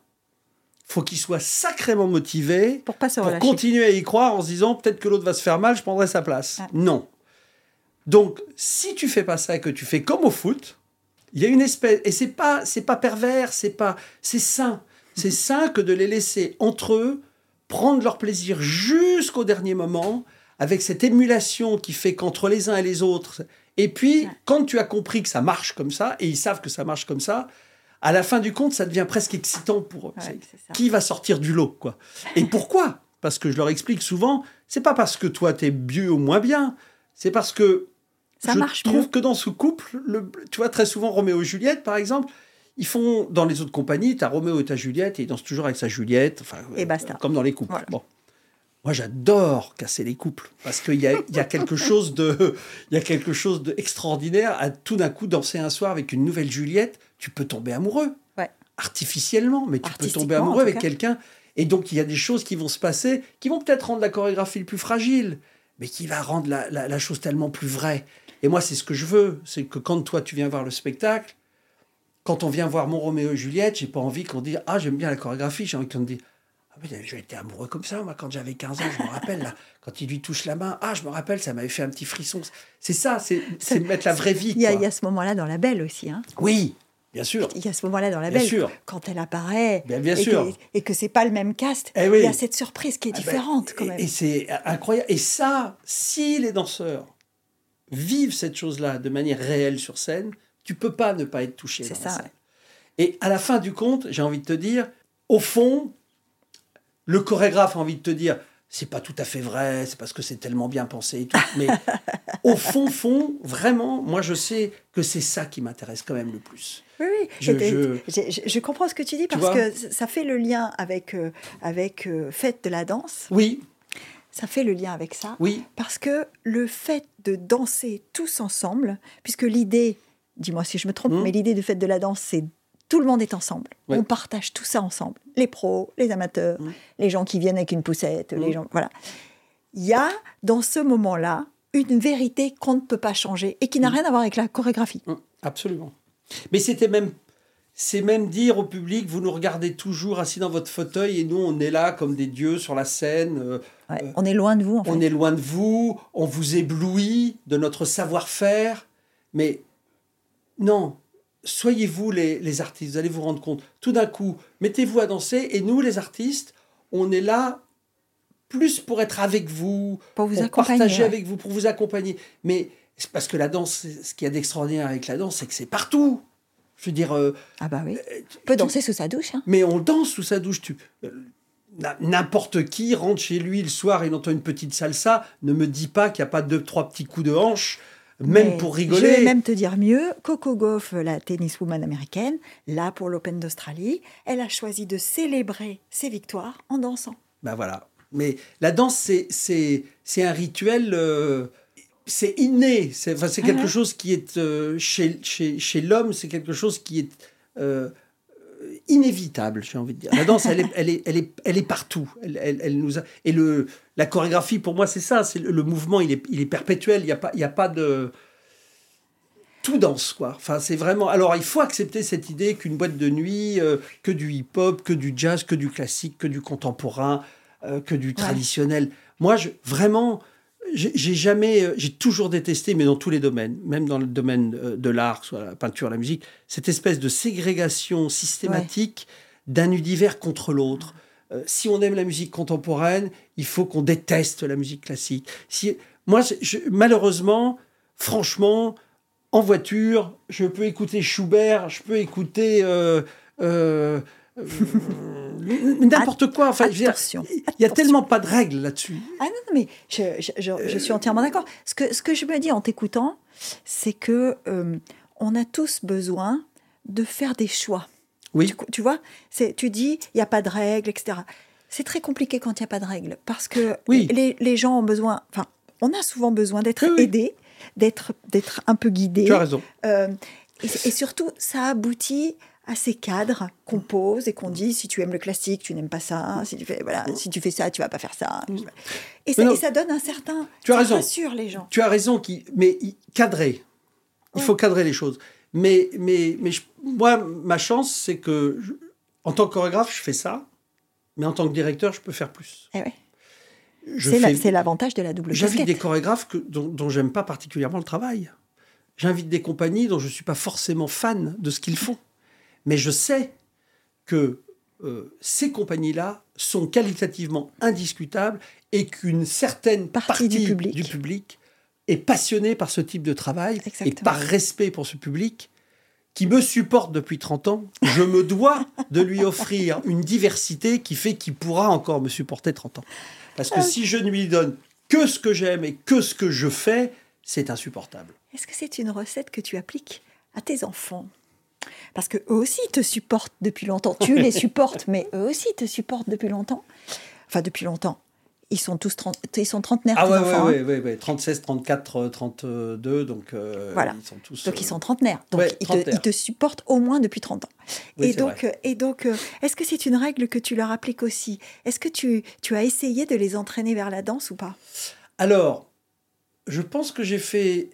faut qu'il soit sacrément motivé Pour pas se pour relâcher. continuer à y croire en se disant peut-être que l'autre va se faire mal, je prendrai sa place. Non. Donc, si tu fais pas ça et que tu fais comme au foot, il y a une espèce et c'est pas c'est pas pervers, c'est pas c'est sain. C'est sain que de les laisser entre eux prendre leur plaisir jusqu'au dernier moment avec cette émulation qui fait qu'entre les uns et les autres et puis quand tu as compris que ça marche comme ça et ils savent que ça marche comme ça, à la fin du compte, ça devient presque excitant pour eux. Ouais, qui va sortir du lot quoi Et pourquoi? Parce que je leur explique souvent, c'est pas parce que toi t'es mieux ou moins bien, c'est parce que Ça je marche trouve mieux. que dans ce couple, le, tu vois très souvent Roméo et Juliette par exemple, Ils font dans les autres compagnies, tu as Roméo et ta Juliette, et ils dansent toujours avec sa Juliette, enfin, Et basta. comme dans les couples. Voilà. Bon. Moi, j'adore casser les couples parce qu'il y a, y a quelque chose de, il y a quelque chose d'extraordinaire à tout d'un coup danser un soir avec une nouvelle Juliette. Tu peux tomber amoureux, Ouais. artificiellement, mais tu peux tomber amoureux avec quelqu'un. Et donc, il y a des choses qui vont se passer, qui vont peut-être rendre la chorégraphie le plus fragile, mais qui va rendre la, la- la chose tellement plus vraie. Et moi, c'est ce que je veux, c'est que quand toi tu viens voir le spectacle, quand on vient voir mon Roméo et Juliette, j'ai pas envie qu'on dise ah j'aime bien la chorégraphie, j'ai envie qu'on dise j'ai été amoureux comme ça moi quand j'avais 15 ans, je me rappelle là, quand il lui touche la main, ah je me rappelle ça m'avait fait un petit frisson. C'est ça, c'est mettre la vraie vie. Il y, a, quoi. il y a ce moment-là dans la belle aussi. Hein. Oui, bien sûr. Il y a ce moment-là dans la Bien belle. sûr. Quand elle apparaît. Bien- bien et sûr. Que, et que c'est pas le même cast. Eh oui. Il y a cette surprise qui est Ah ben, différente quand même. Et, c'est incroyable. Et ça, si les danseurs vivent cette chose-là de manière réelle sur scène, tu peux pas ne pas être touché. C'est la ça, scène. ouais. Et à la fin du compte, j'ai envie de te dire, au fond, le chorégraphe a envie de te dire, c'est pas tout à fait vrai, c'est parce que c'est tellement bien pensé et tout. Mais au fond, fond, vraiment, moi je sais que c'est ça qui m'intéresse quand même le plus. Oui, oui. Je- comprends ce que tu dis parce que ça fait le lien avec, euh, avec euh, Fête de la danse. Oui, Ça fait le lien avec ça. oui, Parce que le fait de danser tous ensemble, puisque l'idée, dis-moi si je me trompe, Mhm. mais l'idée de Fête de la danse, c'est tout le monde est ensemble. Ouais. On partage tout ça ensemble. Les pros, les amateurs, les gens qui viennent avec une poussette, les gens. Voilà. Il y a dans ce moment-là une vérité qu'on ne peut pas changer et qui n'a Mhm. rien à voir avec la chorégraphie. Hum, Absolument. Mais c'était même, c'est même dire au public, vous nous regardez toujours assis dans votre fauteuil et nous on est là comme des dieux sur la scène. euh, Euh, on est loin de vous, en fait. on est loin de vous, on vous éblouit de notre savoir-faire. Mais non, soyez vous les, les artistes, vous allez vous rendre compte. Tout d'un coup, mettez-vous à danser et nous les artistes, on est là plus pour être avec vous, Pour vous pour accompagner, partager ouais. avec vous, pour vous accompagner. Mais c'est parce que la danse, ce qu'il y a d'extraordinaire avec la danse, c'est que c'est partout. Je veux dire, euh, Ah bah oui. On peut danser sous sa douche. hein. mais on danse sous sa douche. Tu, euh, n'importe qui rentre chez lui le soir et il entend une petite salsa, ne me dis pas qu'il n'y a pas deux, trois petits coups de hanche, même Mais pour Je rigoler. vais même te dire mieux, Coco Gauff, la tenniswoman américaine, là pour l'Open d'Australie, elle a choisi de célébrer ses victoires en dansant. Ben voilà. Mais la danse, c'est, c'est, c'est un rituel, euh, c'est inné. C'est, enfin, c'est Ah quelque ouais. chose qui est euh, chez, chez, chez l'homme, c'est quelque chose qui est euh, inévitable, j'ai envie de dire. La danse, elle est, elle est, elle est, elle est partout. Elle, elle, elle nous a... Et le, la chorégraphie, pour moi, c'est ça. C'est le, le mouvement, il est, il est perpétuel. Il n'y a, pas- il y a pas de tout danse, quoi. Enfin, c'est vraiment. Alors, il faut accepter cette idée qu'une boîte de nuit, euh, que du hip-hop, que du jazz, que du classique, que du contemporain, euh, que du traditionnel. Moi, je, vraiment, j'ai jamais, euh, j'ai toujours détesté, mais dans tous les domaines, même dans le domaine de l'art, soit la peinture, la musique, cette espèce de ségrégation systématique d'un univers contre l'autre. Euh, si on aime la musique contemporaine, il faut qu'on déteste la musique classique. Si, moi, je- je- malheureusement, franchement, en voiture, je peux écouter Schubert, je peux écouter euh, euh, n'importe quoi. Enfin, il y a tellement pas de règles là-dessus. Ah non, mais je, je- je- je suis entièrement d'accord. Ce que, ce que je me dis en t'écoutant, c'est que euh, on a tous besoin de faire des choix. Oui. Tu, tu vois, c'est, tu dis, il n'y a pas de règles, etc. C'est très compliqué quand il n'y a pas de règles, parce que Oui. les, les gens ont besoin, enfin, on a souvent besoin d'être Oui, oui. aidés, d'être, un peu guidés. Tu as raison. Euh, et, et surtout, ça aboutit à ces cadres qu'on pose et qu'on dit si tu aimes le classique, tu n'aimes pas ça. Si tu fais voilà, si tu fais ça, tu vas pas faire ça. Et ça, Mm. et ça donne un certain. Tu as ça raison. rassure les gens. Tu as raison, qui, mais cadrer. Il Ouais. faut cadrer les choses. Mais, mais, mais je- moi, ma chance, c'est que je- en tant que chorégraphe, je fais ça. Mais en tant que directeur, je peux faire plus. Eh ouais. C'est fais- l'avantage de la double J'invite des chorégraphes que, dont, dont j'aime pas particulièrement le travail. J'invite des compagnies dont je suis pas forcément fan de ce qu'ils font. Mais je sais que euh, ces compagnies-là sont qualitativement indiscutables et qu'une certaine Partie partie, du public. du public est passionnée par ce type de travail et par respect pour ce public qui me supporte depuis 30 ans, je me dois de lui offrir une diversité qui fait qu'il pourra encore me supporter 30 ans. Parce que si je ne lui donne que ce que j'aime et que ce que je fais, c'est insupportable. Est-ce que c'est une recette que tu appliques à tes enfants? Parce que eux aussi te supportent depuis longtemps. Tu les supportes, mais eux aussi te supportent depuis longtemps. Enfin, depuis longtemps. Ils sont tous 30, ils sont trentenaires. Ah tes ouais, enfants, ouais, hein. ouais, ouais, ouais, 36, 34, 32, donc euh, Voilà. ils sont tous... Donc ils euh, sont trentenaires. Donc ils, te, ils supportent au moins depuis 30 ans. Oui, et, donc, et donc, euh, est-ce que c'est une règle que tu leur appliques aussi? Est-ce que tu, tu as essayé de les entraîner vers la danse ou pas? Alors, je pense que j'ai fait.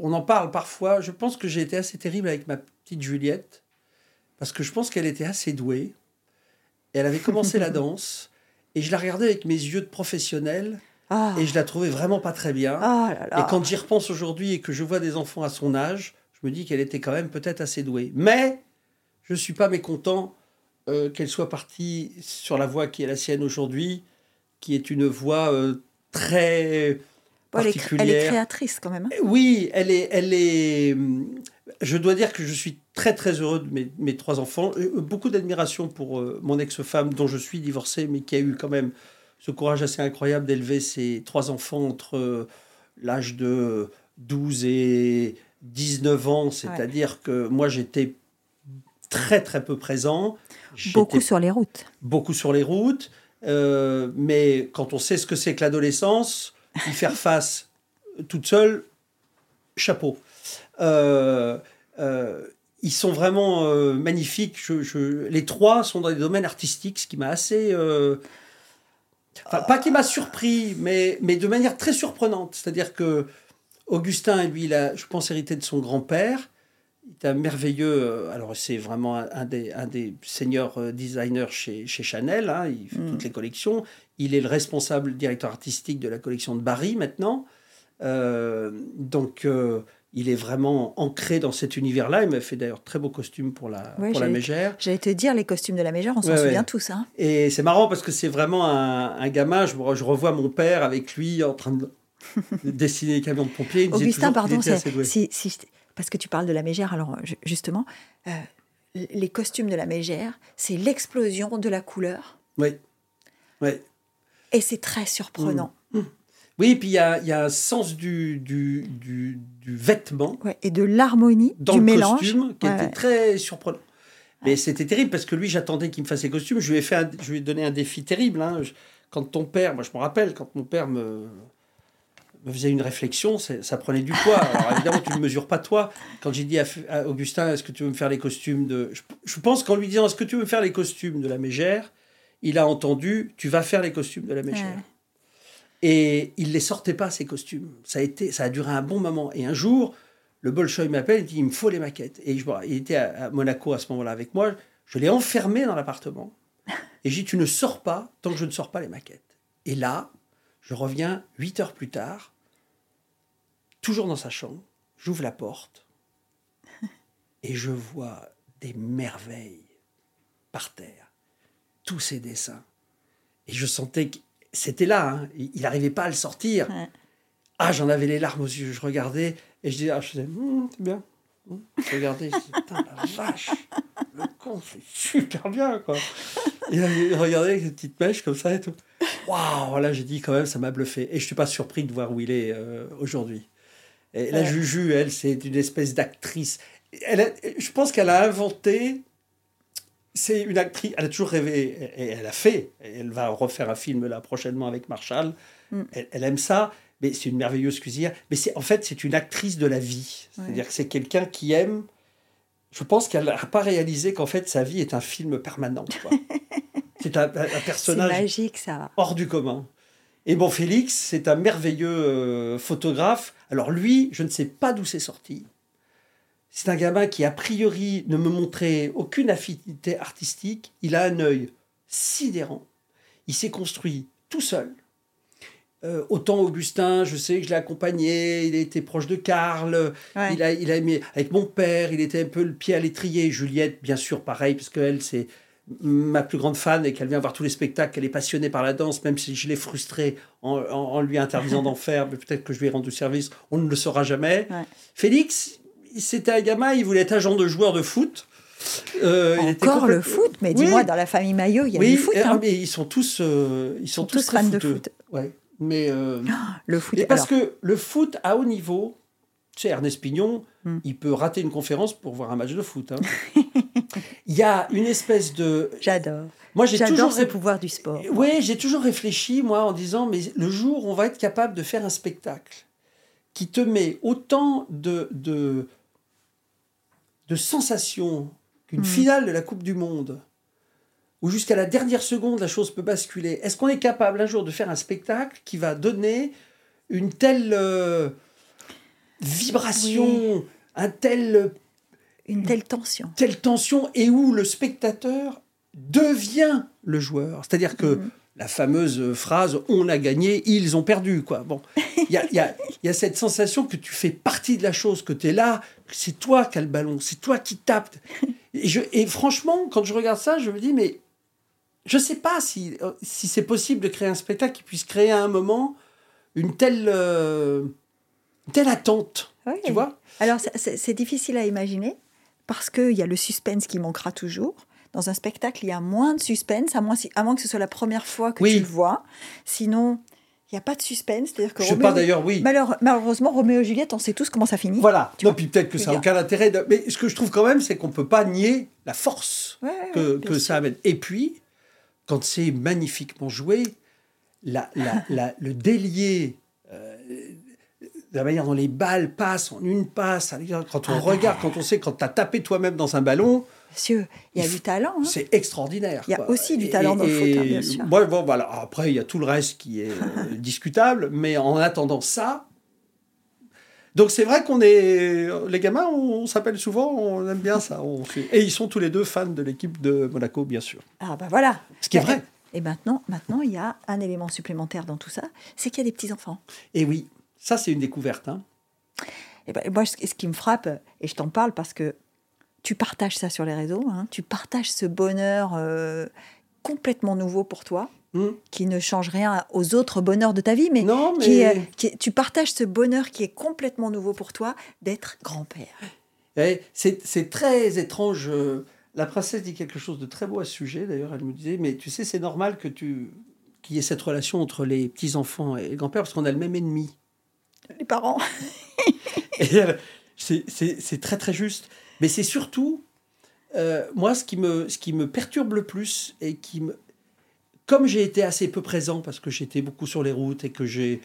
On en parle parfois. Je pense que j'ai été assez terrible avec ma petite Juliette. Parce que je pense qu'elle était assez douée. Et elle avait commencé la danse. Et je la regardais avec mes yeux de professionnel. Ah, Et je la trouvais vraiment pas très bien. ah là là. Et quand j'y repense aujourd'hui et que je vois des enfants à son âge, je me dis qu'elle était quand même peut-être assez douée. Mais je ne suis pas mécontent euh, qu'elle soit partie sur la voie qui est la sienne aujourd'hui, qui est une voie euh, très Bon, elle, est, cré- elle est particulière. créatrice quand même. hein. Oui, elle est, elle est. Je dois dire que je suis très très heureux de mes, mes trois enfants. Euh, Beaucoup d'admiration pour euh, mon ex-femme, dont je suis divorcé, mais qui a eu quand même ce courage assez incroyable d'élever ses trois enfants entre euh, l'âge de 12 et 19 ans. C'est-à-dire que moi j'étais très très peu présent. Beaucoup sur les routes. beaucoup sur les routes. Euh, mais quand on sait ce que c'est que l'adolescence, y faire face toute seule, chapeau. Euh, euh, ils sont vraiment euh, magnifiques. Je- je- les trois sont dans des domaines artistiques, ce qui m'a assez... euh, enfin, pas qui m'a surpris, mais, mais de manière très surprenante. C'est-à-dire que Augustin, lui, il a, je pense, hérité de son grand-père. Il est un merveilleux. Alors, c'est vraiment un, un des, un des seniors designers chez, chez Chanel. hein, il fait toutes les collections. Il est le responsable directeur artistique de la collection de Barry maintenant. Euh, donc, il est vraiment ancré dans cet univers-là. Il m'a fait d'ailleurs très beaux costumes pour la, pour la mégère. J'allais te dire, les costumes de la mégère, on s'en Ouais, ouais. souvient tous. Hein. Et c'est marrant parce que c'est vraiment un, un gamin. Je, revois mon père avec lui en train de dessiner les camions de pompiers. Il Augustin, toujours pardon, doué. si, si parce que tu parles de la mégère, alors ju- justement, euh, les costumes de la mégère, c'est l'explosion de la couleur. Oui. Oui. Et c'est très surprenant. Oui, puis il y a, il y a un sens du, du, du, du vêtement Ouais, et de l'harmonie, dans du le mélange. costume qui Ouais, était ouais. très surprenant. Mais c'était terrible parce que lui, j'attendais qu'il me fasse les costumes. Je lui ai, fait un- je lui ai donné un défi terrible. hein. Je- Quand ton père, moi je me rappelle, quand mon père me, me faisait une réflexion, ça prenait du poids. Alors évidemment, tu ne mesures pas toi. Quand j'ai dit à, Augustin, est-ce que tu veux me faire les costumes de... Je, je pense qu'en lui disant, est-ce que tu veux me faire les costumes de la mégère, il a entendu, tu vas faire les costumes de la mégère. Et il les sortait pas, ces costumes. Ça a, été, ça a duré un bon moment. Et un jour, le Bolchoï m'appelle, il dit, il me faut les maquettes. Et je, il était à, à Monaco à ce moment-là avec moi. Je l'ai enfermé dans l'appartement. Et j'ai dit, tu ne sors pas tant que je ne sors pas les maquettes. Et là, je reviens huit heures plus tard, toujours dans sa chambre. J'ouvre la porte et je vois des merveilles par terre. Tous ces dessins. Et je sentais que c'était là. hein. Il n'arrivait pas à le sortir. Ouais. Ah, j'en avais les larmes aux yeux. Je regardais et je disais, ah, je disais, Hum, c'est bien. Hum. Je regardais, je disais, putain, la vache, le con, c'est super bien, quoi. Et il regardait avec petites mèches comme ça et tout. Waouh, là, j'ai dit, quand même, ça m'a bluffé. Et je suis pas surpris de voir où il est euh, aujourd'hui. Et la. Juju, elle, c'est une espèce d'actrice. Elle a- je pense qu'elle a inventé. C'est une actrice. Elle a toujours rêvé et elle a fait. Et elle va refaire un film là prochainement avec Marshall. Mm. Elle, elle aime ça. Mais c'est une merveilleuse cuisinière. Mais c'est en fait c'est une actrice de la vie. C'est-à-dire que c'est quelqu'un qui aime. Je pense qu'elle n'a pas réalisé qu'en fait sa vie est un film permanent. c'est un, personnage magique, ça. hors du commun. Et bon, Félix, c'est un merveilleux euh, photographe. Alors lui, je ne sais pas d'où c'est sorti. C'est un gamin qui, a priori, ne me montrait aucune affinité artistique. Il a un œil sidérant. Il s'est construit tout seul. Euh, autant Augustin, je sais que je l'ai accompagné, il a été proche de Karl, Ouais. il, a, il a aimé avec mon père, il était un peu le pied à l'étrier. Juliette, bien sûr, pareil, parce qu'elle, c'est ma plus grande fan et qu'elle vient voir tous les spectacles, qu'elle est passionnée par la danse, même si je l'ai frustrée en, en- en lui interdisant d'en faire, mais peut-être que je lui ai rendu service, on ne le saura jamais. Ouais. Félix, c'était un gamin, il voulait être agent de joueur de foot. Euh, il Encore le foot, mais Oui. dis-moi, dans la famille Maillot, il y a oui, du foot. euh, hein. mais ils sont tous, euh, ils sont sont tous, tous fans de foot. Ouais. Mais euh, Le foot. et parce alors, que le foot à haut niveau, Tu sais, Ernest Pignon, Mm. il peut rater une conférence pour voir un match de foot. hein. il y a une espèce de. J'adore. Moi, j'ai J'adore toujours. ce pouvoir du sport. Oui, j'ai toujours réfléchi, moi, en disant, mais le jour où on va être capable de faire un spectacle qui te met autant de, de, de sensations qu'une Mhm. finale de la Coupe du Monde, où jusqu'à la dernière seconde, la chose peut basculer, est-ce qu'on est capable un jour de faire un spectacle qui va donner une telle euh, vibration, un tel Une telle tension. telle tension et où le spectateur devient le joueur? C'est-à-dire que Mhm. La fameuse phrase on a gagné, ils ont perdu. quoi. Bon, il y a, il y a- il y a cette sensation que tu fais partie de la chose, que tu es là, que c'est toi qui as le ballon, c'est toi qui tapes. Et, je, et franchement, quand je regarde ça, je me dis, mais je ne sais pas si, euh, si c'est possible de créer un spectacle qui puisse créer à un moment une telle, euh, une telle attente. Oui. Tu vois? Alors, c'est difficile à imaginer parce qu'il y a le suspense qui manquera toujours. Dans un spectacle, il y a moins de suspense, à moins, si- à moins que ce soit la première fois que Oui. tu le vois. Sinon, il n'y a pas de suspense. C'est-à-dire que Je sais Roméo- pas d'ailleurs, oui. Malheure- malheureusement, Roméo et Juliette, on sait tous comment ça finit. Voilà. Non, puis peut-être que ça n'a aucun intérêt. de- Mais ce que je trouve quand même, c'est qu'on ne peut pas nier la force Ouais, que, ouais, ça amène. Et puis, quand c'est magnifiquement joué, la, la- la- le délier, euh, la manière dont les balles passent en une passe, quand on Ah bah. regarde, quand on sait, quand tu as tapé toi-même dans un ballon, Monsieur, il y a du talent. hein. c'est extraordinaire. Il y a quoi. aussi du talent dans le foot, hein, bien sûr. Bon, bon, voilà. Après, il y a tout le reste qui est euh, discutable, mais en attendant ça. Donc c'est vrai qu'on est. Les gamins, on, s'appelle souvent, on aime bien ça. on fait- Et ils sont tous les deux fans de l'équipe de Monaco, bien sûr. Ah bah voilà. Ce qui est vrai. Et maintenant, maintenant, il y a un élément supplémentaire dans tout ça, c'est qu'il y a des petits-enfants. Et oui, ça c'est une découverte. hein. Et ben, moi, ce qui me frappe, et je t'en parle parce que tu partages ça sur les réseaux, hein, tu partages ce bonheur euh, complètement nouveau pour toi, Hmm. qui ne change rien aux autres bonheurs de ta vie, mais, Non, mais. qui est- qui est- tu partages ce bonheur qui est complètement nouveau pour toi d'être grand-père. Ouais, c'est très étrange. euh, La princesse dit quelque chose de très beau à ce sujet. D'ailleurs, elle me disait, mais tu sais, c'est normal que tu qu'il y ait cette relation entre les petits enfants et le grand-père parce qu'on a le même ennemi. Les parents. C'est très très juste. Mais c'est surtout, euh, moi, ce qui, me, ce qui me perturbe le plus et qui me. Comme j'ai été assez peu présent parce que j'étais beaucoup sur les routes et que j'ai.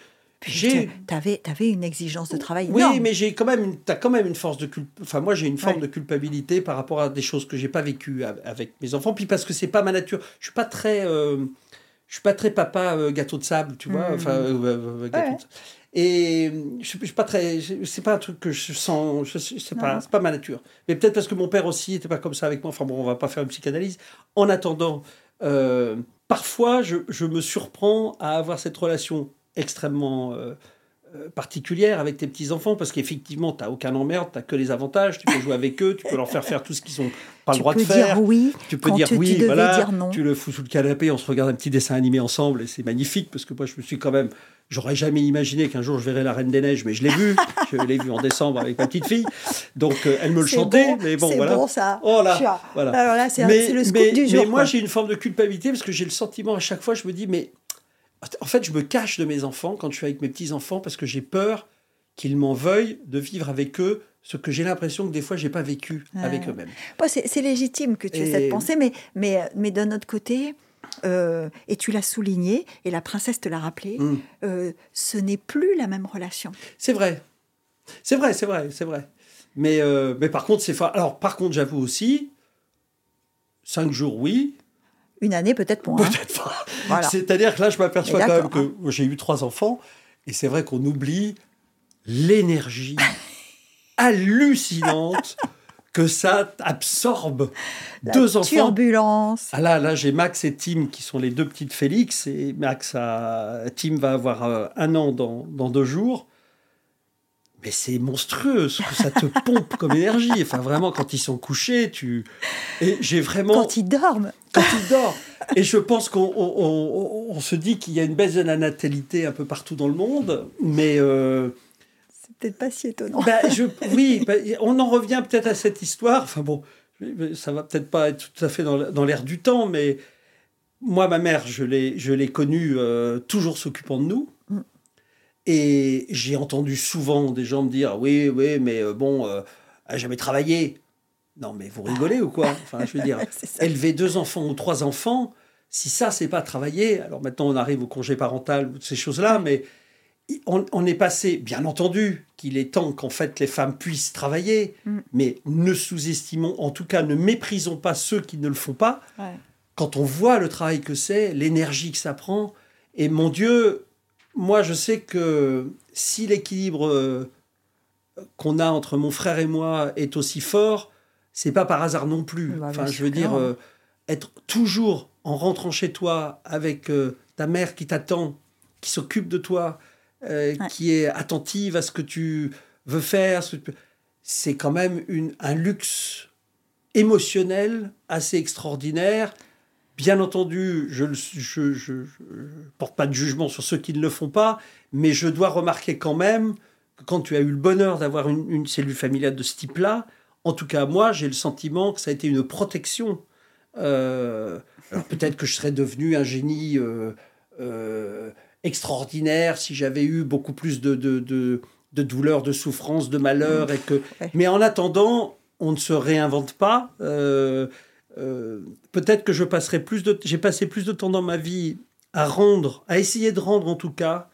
J'ai. Tu avais, une exigence de travail Oui, énorme. mais j'ai quand même, une- t'as quand même une force de culp. Enfin, moi, j'ai une forme Ouais. de culpabilité par rapport à des choses que j'ai pas vécues avec mes enfants. Puis parce que c'est pas ma nature. Je suis pas très, euh, je suis pas très papa euh, gâteau de sable, tu vois. Mhm. Enfin, euh, gâteau Ouais. de sable. Et euh, je suis je suis pas très, c'est pas un truc que je sens. Je, c'est pas, pas ma nature. Mais peut-être parce que mon père aussi était pas comme ça avec moi. Enfin bon, on va pas faire une psychanalyse. En attendant, euh, parfois, je, je me surprends à avoir cette relation extrêmement euh, euh, particulière avec tes petits-enfants parce qu'effectivement, tu n'as aucun emmerde, tu n'as que les avantages, tu peux jouer avec eux, tu peux leur faire faire tout ce qu'ils n'ont pas le droit de faire. dire oui Tu peux dire oui, tu voilà, dire non. tu le fous sous le canapé, on se regarde un petit dessin animé ensemble et c'est magnifique parce que moi je me suis quand même, j'aurais jamais imaginé qu'un jour je verrais la Reine des Neiges, mais je l'ai vu, je l'ai vu en décembre avec ma petite fille, donc euh, elle me le C'est chantait, bon, mais bon c'est voilà. bon ça. Oh là, voilà. Alors là, c'est c'est le scoop mais- du jour. Mais moi, j'ai une forme de culpabilité parce que j'ai le sentiment à chaque fois, je me dis, mais en fait, je me cache de mes enfants quand je suis avec mes petits-enfants parce que j'ai peur qu'ils m'en veuillent de vivre avec eux ce que j'ai l'impression que des fois, j'ai pas vécu Ouais. avec eux-mêmes. Bon, c'est c'est légitime que tu aies Et- cette pensée, mais, mais, mais d'un autre côté, euh, et tu l'as souligné, et la princesse te l'a rappelé, Mm. euh, ce n'est plus la même relation. C'est vrai. C'est vrai, c'est vrai, c'est vrai. Mais, euh, mais par contre, c'est fa- Alors, par contre, j'avoue aussi, cinq jours, oui, Une année peut-être moins. hein. peut-être pas. Voilà. C'est-à-dire que là, je m'aperçois quand même que j'ai eu trois enfants, et c'est vrai qu'on oublie l'énergie hallucinante que ça absorbe. La Deux enfants. turbulence. Ah là, là j'ai Max et Tim qui sont les deux petites Félix, et Max a... Tim va avoir euh, un an dans, dans deux jours. Mais c'est monstrueux ce que ça te pompe comme énergie. Enfin, vraiment, quand ils sont couchés, tu. Et j'ai vraiment Quand ils dorment. quand il dort. Et je pense qu'on on, on- on se dit qu'il y a une baisse de la natalité un peu partout dans le monde, mais euh, peut-être pas si étonnant. bah, je, oui, bah, on en revient peut-être à cette histoire. Enfin bon, ça va peut-être pas être tout à fait dans, l'air du temps, mais moi, ma mère, je l'ai, je l'ai connue euh, toujours s'occupant de nous. Mm. Et j'ai entendu souvent des gens me dire Oui, oui, mais euh, bon, euh, a jamais travaillé. Non, mais vous rigolez ou quoi? Enfin, je veux dire, élever deux enfants ou trois enfants, si ça, c'est pas travailler, alors maintenant on arrive au congé parental, ou ces choses-là, mais on, est passé, bien entendu, qu'il est temps qu'en fait les femmes puissent travailler, mm. mais ne sous-estimons, en tout cas ne méprisons pas ceux qui ne le font pas. Quand on voit le travail que c'est, l'énergie que ça prend, et mon Dieu, moi je sais que si l'équilibre euh, qu'on a entre mon frère et moi est aussi fort, c'est pas par hasard non plus. Bah, enfin, je veux dire, euh, être toujours en rentrant chez toi avec euh, ta mère qui t'attend, qui s'occupe de toi, euh, qui est attentive à ce que tu veux faire. C'est quand même une, un luxe émotionnel assez extraordinaire. Bien entendu, je ne porte pas de jugement sur ceux qui ne le font pas, mais je dois remarquer quand même que quand tu as eu le bonheur d'avoir une, cellule familiale de ce type-là, en tout cas moi, j'ai le sentiment que ça a été une protection. Euh, alors peut-être que je serais devenu un génie euh, extraordinaire si j'avais eu beaucoup plus de, de, de, de douleurs, de souffrances, de malheurs. Et que... Mais en attendant, on ne se réinvente pas. Euh, euh, peut-être que je passerai plus de... J'ai passé plus de temps dans ma vie à rendre, à essayer de rendre en tout cas,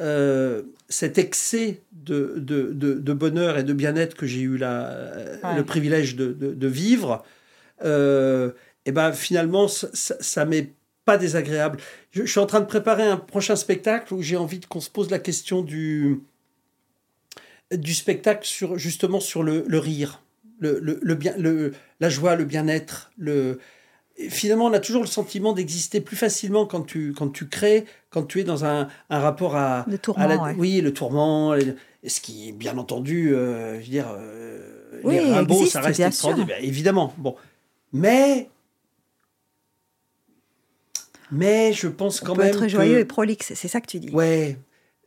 euh, cet excès de, de, de, bonheur et de bien-être que j'ai eu la, le privilège de, vivre. et ben finalement, ça, ça m'est pas désagréable. Je, suis en train de préparer un prochain spectacle où j'ai envie qu'on se pose la question du, du spectacle sur, justement sur le, le rire, le, le, bien, le, la joie, le bien-être. Le... Finalement, on a toujours le sentiment d'exister plus facilement quand tu, quand tu crées, quand tu es dans un, un rapport à... Le tourment, Oui, le tourment. Ce qui, bien entendu, euh, je veux dire, euh, les Rimbaud, ça reste extraordinaire, évidemment. Bon. Mais mais je pense quand On peut même. être joyeux et prolixe, c'est ça que tu dis. Ouais,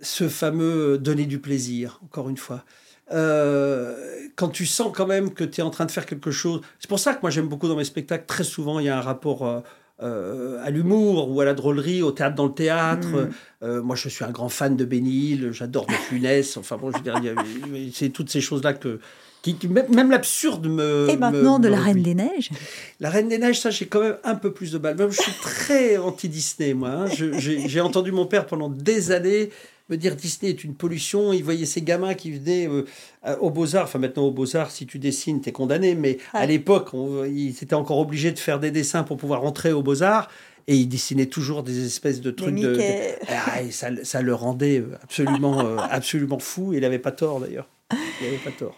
ce fameux donner du plaisir, encore une fois. Euh, quand tu sens quand même que tu es en train de faire quelque chose. C'est pour ça que moi j'aime beaucoup dans mes spectacles, très souvent il y a un rapport euh, euh, à l'humour ou à la drôlerie, au théâtre dans le théâtre. Mm. moi je suis un grand fan de Bénil, j'adore de Funès, enfin bon, je veux dire, c'est toutes ces choses-là que, même l'absurde me. Et maintenant de la Reine des Neiges La Reine des Neiges, ça, j'ai quand même un peu plus de balles. Même je suis très anti-Disney, moi. Hein. J'ai entendu mon père pendant des années me dire Disney est une pollution. Il voyait ces gamins qui venaient euh, au Beaux-Arts. Enfin, maintenant, au Beaux-Arts, si tu dessines, tu es condamné. Mais à l'époque, ils étaient encore obligés de faire des dessins pour pouvoir rentrer au Beaux-Arts. Et ils dessinaient toujours des espèces de trucs de. Ah, ça, ça, le rendait absolument, euh, absolument fou. Il n'avait pas tort, d'ailleurs. Il n'avait pas tort.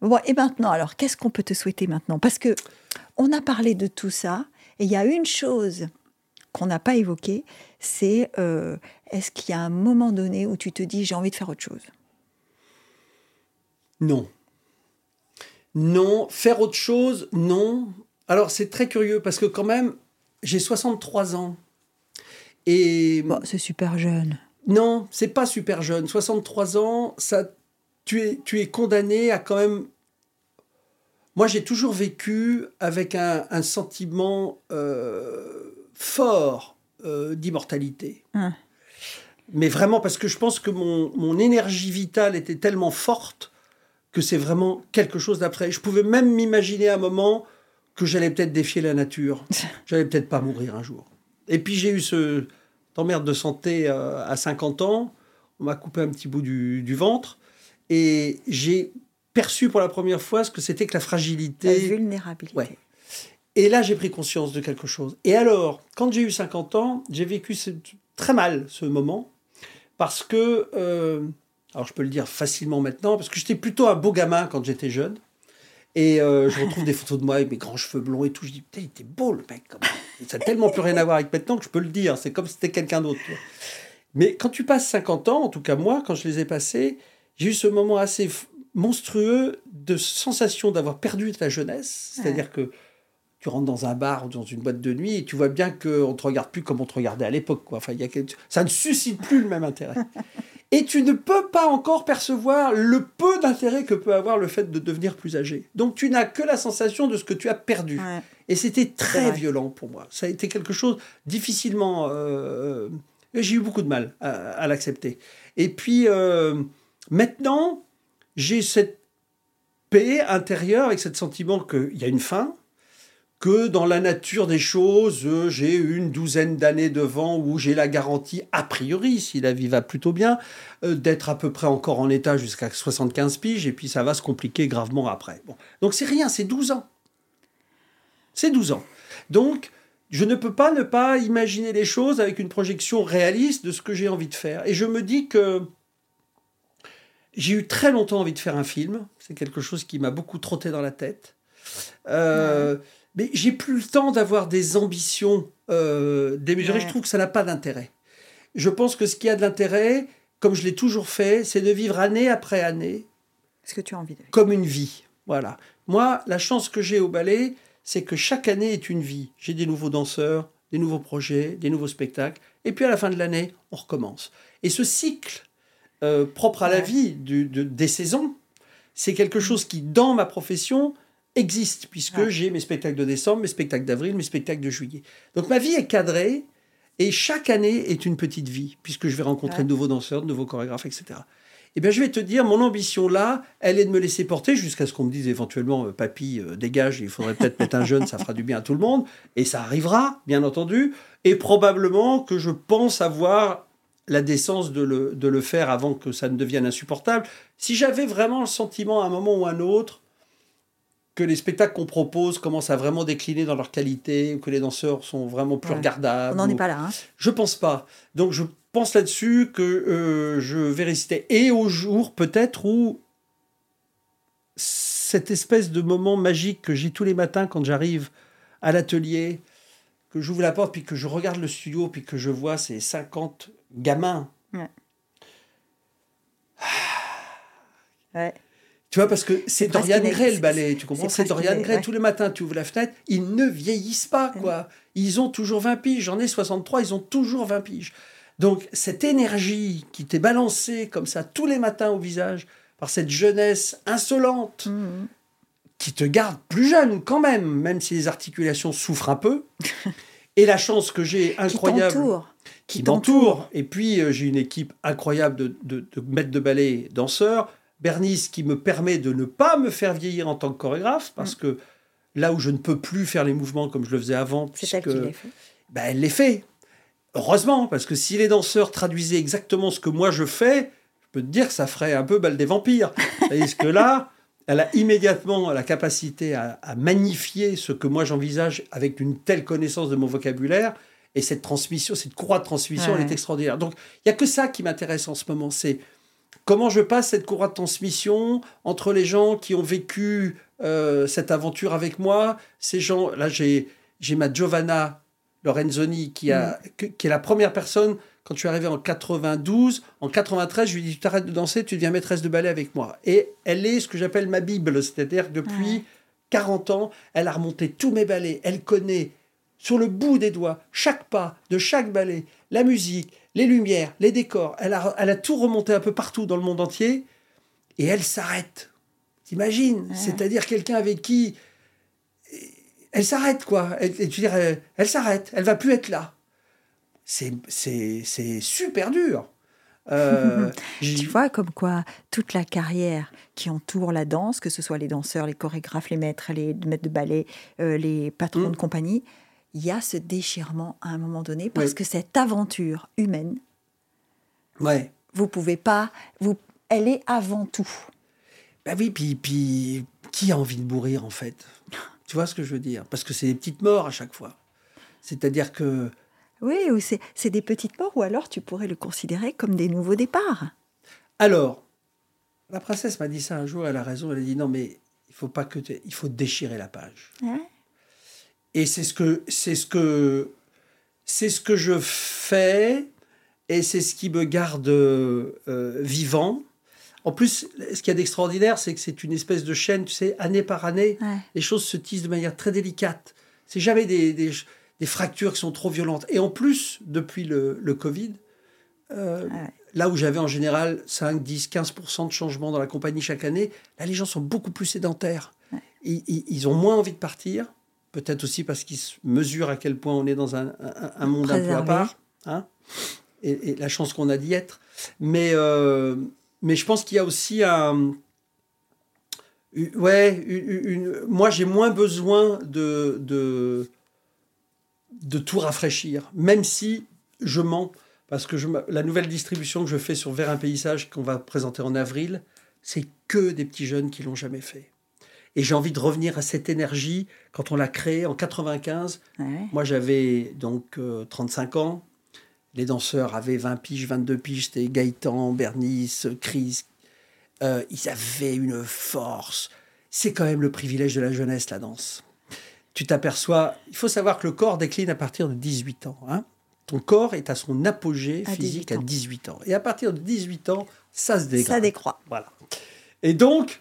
Bon, et maintenant, alors, qu'est-ce qu'on peut te souhaiter maintenant? Parce que on a parlé de tout ça, et il y a une chose qu'on n'a pas évoquée, c'est euh, est-ce qu'il y a un moment donné où tu te dis j'ai envie de faire autre chose? Non. Non. Faire autre chose, non. Alors c'est très curieux parce que quand même, j'ai 63 ans. Et... Bon, c'est super jeune. Non, c'est pas super jeune. 63 ans, ça tu es, tu es condamné à quand même... Moi, j'ai toujours vécu avec un, sentiment euh, fort euh, d'immortalité. Mais vraiment, parce que je pense que mon, mon énergie vitale était tellement forte que c'est vraiment quelque chose d'après. Je pouvais même m'imaginer à un moment que j'allais peut-être défier la nature. j'allais peut-être pas mourir un jour. Et puis j'ai eu ce emmerde de santé euh, à 50 ans. On m'a coupé un petit bout du, du ventre. Et j'ai perçu pour la première fois ce que c'était que la fragilité. La vulnérabilité. Ouais. Et là, j'ai pris conscience de quelque chose. Et alors, quand j'ai eu 50 ans, j'ai vécu très mal ce moment. Parce que, euh, alors je peux le dire facilement maintenant, parce que j'étais plutôt un beau gamin quand j'étais jeune. Et euh, je retrouve des photos de moi avec mes grands cheveux blonds et tout. Je dis, putain, il était beau le mec. Ça n'a tellement plus rien à voir avec maintenant que je peux le dire. C'est comme si c'était quelqu'un d'autre. Mais quand tu passes 50 ans, en tout cas moi, quand je les ai passés, j'ai eu ce moment assez monstrueux de sensation d'avoir perdu ta jeunesse. C'est-à-dire que tu rentres dans un bar ou dans une boîte de nuit et tu vois bien qu'on ne te regarde plus comme on te regardait à l'époque. Enfin, y a Ça ne suscite plus le même intérêt. et tu ne peux pas encore percevoir le peu d'intérêt que peut avoir le fait de devenir plus âgé. Donc tu n'as que la sensation de ce que tu as perdu. Et c'était très violent pour moi. Ça a été quelque chose difficilement... Euh, Et j'ai eu beaucoup de mal à, l'accepter. Et puis, euh, maintenant, j'ai cette paix intérieure avec ce sentiment qu'il y a une fin, que dans la nature des choses, j'ai une douzaine d'années devant où j'ai la garantie, a priori, si la vie va plutôt bien, euh, d'être à peu près encore en état jusqu'à 75 piges, et puis ça va se compliquer gravement après. Bon. Donc c'est rien, c'est 12 ans. C'est 12 ans. Donc, je ne peux pas ne pas imaginer les choses avec une projection réaliste de ce que j'ai envie de faire. Et je me dis que j'ai eu très longtemps envie de faire un film. C'est quelque chose qui m'a beaucoup trotté dans la tête. Euh, mais j'ai plus le temps d'avoir des ambitions euh, démesurées. Je trouve que ça n'a pas d'intérêt. Je pense que ce qui a de l'intérêt, comme je l'ai toujours fait, c'est de vivre année après année. Ce que tu as envie de Comme une vie. Voilà. Moi, la chance que j'ai au ballet, c'est que chaque année est une vie. J'ai des nouveaux danseurs, des nouveaux projets, des nouveaux spectacles. Et puis à la fin de l'année, on recommence. Et ce cycle euh, propre à la vie du, des saisons, c'est quelque chose qui, dans ma profession, existe, puisque j'ai mes spectacles de décembre, mes spectacles d'avril, mes spectacles de juillet. Donc ma vie est cadrée, et chaque année est une petite vie, puisque je vais rencontrer de nouveaux danseurs, de nouveaux chorégraphes, etc eh bien, je vais te dire, mon ambition là, elle est de me laisser porter jusqu'à ce qu'on me dise éventuellement, euh, papy, euh, dégage, il faudrait peut-être mettre un jeune, ça fera du bien à tout le monde. Et ça arrivera, bien entendu. Et probablement que je pense avoir la décence de le, de le faire avant que ça ne devienne insupportable. Si j'avais vraiment le sentiment à un moment ou à un autre que les spectacles qu'on propose commencent à vraiment décliner dans leur qualité, ou que les danseurs sont vraiment plus regardables. On n'en est pas là. Hein. Je pense pas. Donc je pense là-dessus que euh, je vais résister. Et au jour peut-être où cette espèce de moment magique que j'ai tous les matins quand j'arrive à l'atelier, que j'ouvre la porte, puis que je regarde le studio, puis que je vois ces 50 gamins. Ouais. Tu vois, parce que c'est Dorian Gray le ballet, tu comprends? C'est Dorian Gray. Tous les matins, tu ouvres la fenêtre, ils ne vieillissent pas, quoi. Ils ont toujours 20 piges. J'en ai 63, ils ont toujours 20 piges. Donc cette énergie qui t'est balancée comme ça tous les matins au visage par cette jeunesse insolente mhm. qui te garde plus jeune quand même, même si les articulations souffrent un peu. et la chance que j'ai incroyable qui m'entoure. Et puis euh, j'ai une équipe incroyable de, de, de maîtres de ballet, danseurs. Bernice qui me permet de ne pas me faire vieillir en tant que chorégraphe parce mm. que là où je ne peux plus faire les mouvements comme je le faisais avant, c'est elle qui les fait. Ben, elle les fait. Heureusement, parce que si les danseurs traduisaient exactement ce que moi je fais, je peux te dire que ça ferait un peu balle des vampires. Parce que là, elle a immédiatement la capacité à, magnifier ce que moi j'envisage avec une telle connaissance de mon vocabulaire. Et cette transmission, cette courroie de transmission, elle est extraordinaire. Donc, il n'y a que ça qui m'intéresse en ce moment. C'est comment je passe cette courroie de transmission entre les gens qui ont vécu euh, cette aventure avec moi. Ces gens, là, j'ai ma Giovanna Lorenzoni, qui, a, mm. qui est la première personne, quand je suis arrivé en 92, en 93, je lui ai dit, tu t'arrêtes de danser, tu deviens maîtresse de ballet avec moi. Et elle est ce que j'appelle ma Bible, c'est-à-dire depuis 40 ans, elle a remonté tous mes ballets, elle connaît sur le bout des doigts chaque pas de chaque ballet, la musique, les lumières, les décors, elle a, elle a tout remonté un peu partout dans le monde entier, et elle s'arrête. T'imagines? C'est-à-dire quelqu'un avec qui elle s'arrête, quoi. Elle, tu dirais, elle s'arrête, elle va plus être là. C'est super dur. Euh, tu vois, comme quoi toute la carrière qui entoure la danse, que ce soit les danseurs, les chorégraphes, les maîtres, les maîtres de ballet, euh, les patrons mm. de compagnie, il y a ce déchirement à un moment donné parce que cette aventure humaine, ouais. vous pouvez pas, vous, elle est avant tout. Ben oui, puis, puis qui a envie de mourir en fait? Tu vois ce que je veux dire? Parce que c'est des petites morts à chaque fois. C'est-à-dire que... Oui, c'est des petites morts, ou alors tu pourrais le considérer comme des nouveaux départs. Alors, la princesse m'a dit ça un jour, elle a raison, elle a dit non mais il faut pas que il faut déchirer la page. Et c'est ce que c'est ce que c'est ce que je fais et c'est ce qui me garde euh, vivant en plus, ce qu'il y a d'extraordinaire, c'est que c'est une espèce de chaîne, tu sais, année par année, les choses se tissent de manière très délicate. C'est jamais des, fractures qui sont trop violentes. Et en plus, depuis le, Covid, euh, là où j'avais en général 5, 10, 15% de changements dans la compagnie chaque année, là, les gens sont beaucoup plus sédentaires. Ils, ont moins envie de partir, peut-être aussi parce qu'ils mesurent à quel point on est dans un, monde un peu à part. Hein et, la chance qu'on a d'y être. Mais, euh, mais je pense qu'il y a aussi un. Ouais, une, moi j'ai moins besoin de, de, de tout rafraîchir, même si je mens, parce que je, la nouvelle distribution que je fais sur Vers un paysage qu'on va présenter en avril, c'est que des petits jeunes qui l'ont jamais fait. Et j'ai envie de revenir à cette énergie quand on l'a créée en 95. Moi, j'avais donc 35 euh, ans. Les danseurs avaient 20 piges, 22 piges. C'était Gaëtan, Bernice, Chris. Euh, ils avaient une force. C'est quand même le privilège de la jeunesse, la danse. Tu t'aperçois, il faut savoir que le corps décline à partir de 18 ans. Hein. Ton corps est à son apogée physique à 18 ans. Et à partir de 18 ans, ça se dégrade. Ça décroît. Voilà. Et donc,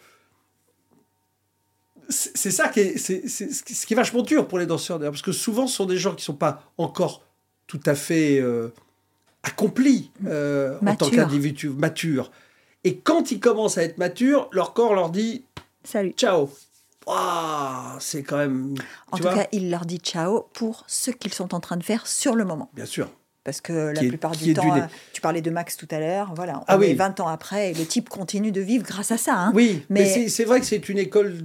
c'est ça qui est, c'est, ce qui est vachement dur pour les danseurs, parce que souvent, ce sont des gens qui ne sont pas encore tout à fait euh, accomplis euh, en tant qu'individus matures. Et quand ils commencent à être matures, leur corps leur dit Salut. Ciao. c'est quand même. En tout cas, il leur dit ciao pour ce qu'ils sont en train de faire sur le moment. Bien sûr. Parce que la plupart du temps, euh, tu parlais de Max tout à l'heure, voilà, ah on est 20 ans après et le type continue de vivre grâce à ça. Hein. Oui, mais, c'est vrai que c'est une école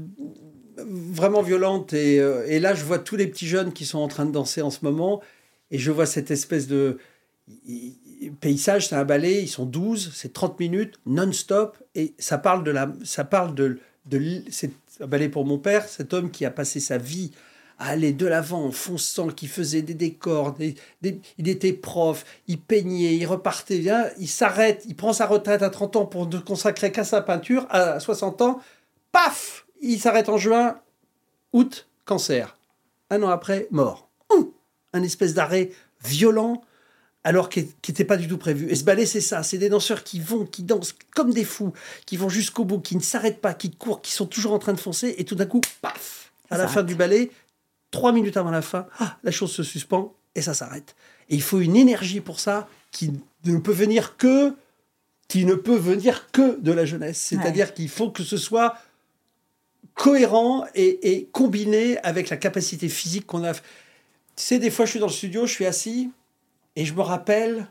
vraiment violente. Et, euh, et, là, je vois tous les petits jeunes qui sont en train de danser en ce moment. Et je vois cette espèce de paysage, c'est un ballet, ils sont 12, c'est 30 minutes, non-stop. Et ça parle de la. Ça parle de, de c'est un ballet pour mon père, cet homme qui a passé sa vie à aller de l'avant en fonçant, qui faisait des décors, il était prof, il peignait, il repartait, bien, il s'arrête, il prend sa retraite à 30 ans pour ne consacrer qu'à sa peinture, à 60 ans, paf il s'arrête en juin, août, cancer. Un an après, mort. Un espèce d'arrêt violent, alors qu'il n'était pas du tout prévu. Et ce ballet, c'est ça. C'est des danseurs qui vont, qui dansent comme des fous, qui vont jusqu'au bout, qui ne s'arrêtent pas, qui courent, qui sont toujours en train de foncer. Et tout d'un coup, paf À la fin du ballet, trois minutes avant la fin, ah, la chose se suspend et ça s'arrête. Et il faut une énergie pour ça qui ne peut venir que qui ne peut venir que de la jeunesse. C'est-à-dire qu'il faut que ce soit cohérent et, combiné avec la capacité physique qu'on a. Tu sais, des fois, je suis dans le studio, je suis assis, et je me rappelle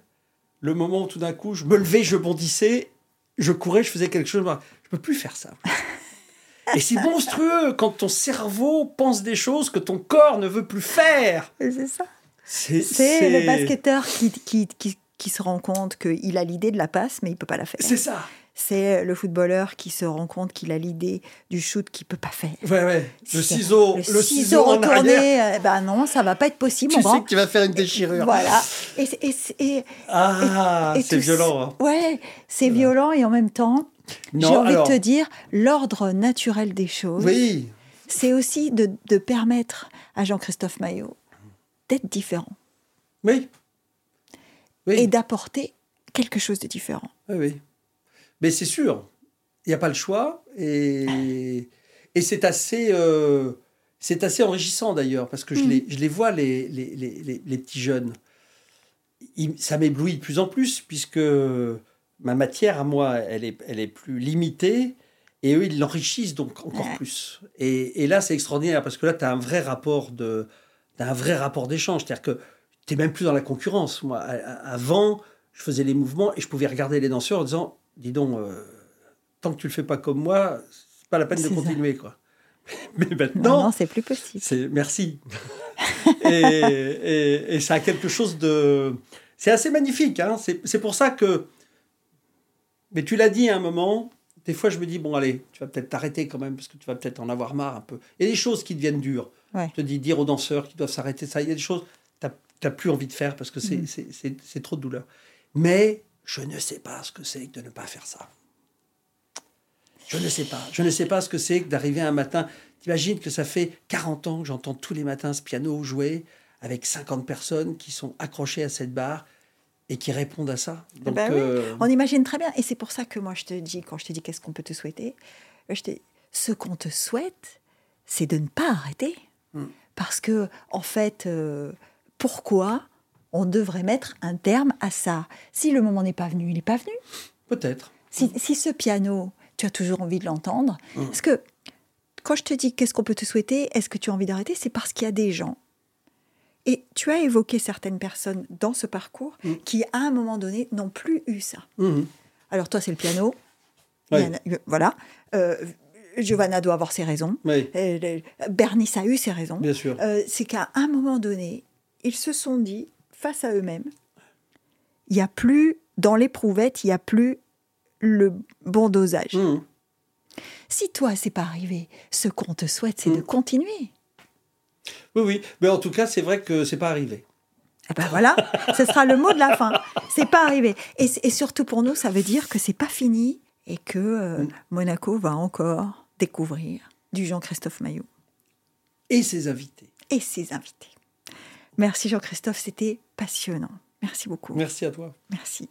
le moment où tout d'un coup, je me levais, je bondissais, je courais, je faisais quelque chose. Je peux plus faire ça. Et c'est monstrueux quand ton cerveau pense des choses que ton corps ne veut plus faire. C'est ça. C'est le basketteur qui, qui, qui, qui, se rend compte qu'il a l'idée de la passe, mais il peut pas la faire. C'est ça c'est le footballeur qui se rend compte qu'il a l'idée du shoot qu'il peut pas faire. Ouais, ouais. Le ciseau, le, ciseau, retourné, ben non, ça va pas être possible. Tu sais que tu vas faire une déchirure. Voilà. Et, ah, c'est violent. Hein. Ouais, c'est violent et en même temps, j'ai envie de te dire, l'ordre naturel des choses. Oui. C'est aussi de, de permettre à Jean-Christophe Maillot d'être différent. Oui. oui. Et d'apporter quelque chose de différent. Oui, oui. Mais c'est sûr, il n'y a pas le choix. Et, et c'est assez, euh, c'est assez enrichissant d'ailleurs, parce que je, mm. les, je les vois, les, les, les, les petits jeunes. ça m'éblouit de plus en plus, puisque ma matière à moi, elle est, elle est plus limitée. Et eux, ils l'enrichissent donc encore plus. Et, et là, c'est extraordinaire, parce que là, tu as un vrai rapport de un vrai rapport d'échange. C'est-à-dire que tu n'es même plus dans la concurrence. Moi, avant, je faisais les mouvements et je pouvais regarder les danseurs en disant dis donc, euh, tant que tu le fais pas comme moi, c'est pas la peine de continuer, quoi. Mais maintenant, non, c'est plus possible. C'est merci. et, et, ça a quelque chose de, c'est assez magnifique. Hein c'est pour ça que, mais tu l'as dit à un moment. Des fois, je me dis bon, allez, tu vas peut-être t'arrêter quand même parce que tu vas peut-être en avoir marre un peu. Il y a des choses qui deviennent dures. Je te dis dire aux danseurs qu'ils doivent s'arrêter. Ça, il y a des choses tu n'as plus envie de faire parce que c'est mm. trop de douleur. Mais je ne sais pas ce que c'est que de ne pas faire ça. Je ne sais pas. Je ne sais pas ce que c'est que d'arriver un matin. T'imagines que ça fait 40 ans que j'entends tous les matins ce piano jouer avec 50 personnes qui sont accrochées à cette barre et qui répondent à ça. Eh ben euh, On imagine très bien. Et c'est pour ça que moi, je te dis, quand je te dis qu'est-ce qu'on peut te souhaiter, je te... ce qu'on te souhaite, c'est de ne pas arrêter. Hmm. Parce que, en fait, euh, pourquoi on devrait mettre un terme à ça. Si le moment n'est pas venu, il n'est pas venu. Peut-être. Si, ce piano, tu as toujours envie de l'entendre, mmh. parce que quand je te dis qu'est-ce qu'on peut te souhaiter, est-ce que tu as envie d'arrêter, c'est parce qu'il y a des gens Et tu as évoqué certaines personnes dans ce parcours Mm. qui, à un moment donné, n'ont plus eu ça. Mhm. Alors toi, c'est le piano. Oui. A- voilà. Euh, Giovanna doit avoir ses raisons. Oui, Euh, Bernice a eu ses raisons. bien sûr. Euh, c'est qu'à un moment donné, ils se sont dit, face à eux-mêmes, il n'y a plus, dans l'éprouvette, il n'y a plus le bon dosage. Mhm. Si toi, c'est pas arrivé, ce qu'on te souhaite, c'est de continuer. Oui, oui. Mais en tout cas, c'est vrai que c'est pas arrivé. Eh ben voilà, ce sera le mot de la fin. C'est pas arrivé. Et, et surtout pour nous, ça veut dire que c'est pas fini et que euh, Mm. Monaco va encore découvrir du Jean-Christophe Maillot Et ses invités. et ses invités. Merci Jean-Christophe, c'était passionnant. Merci beaucoup. Merci à toi. Merci.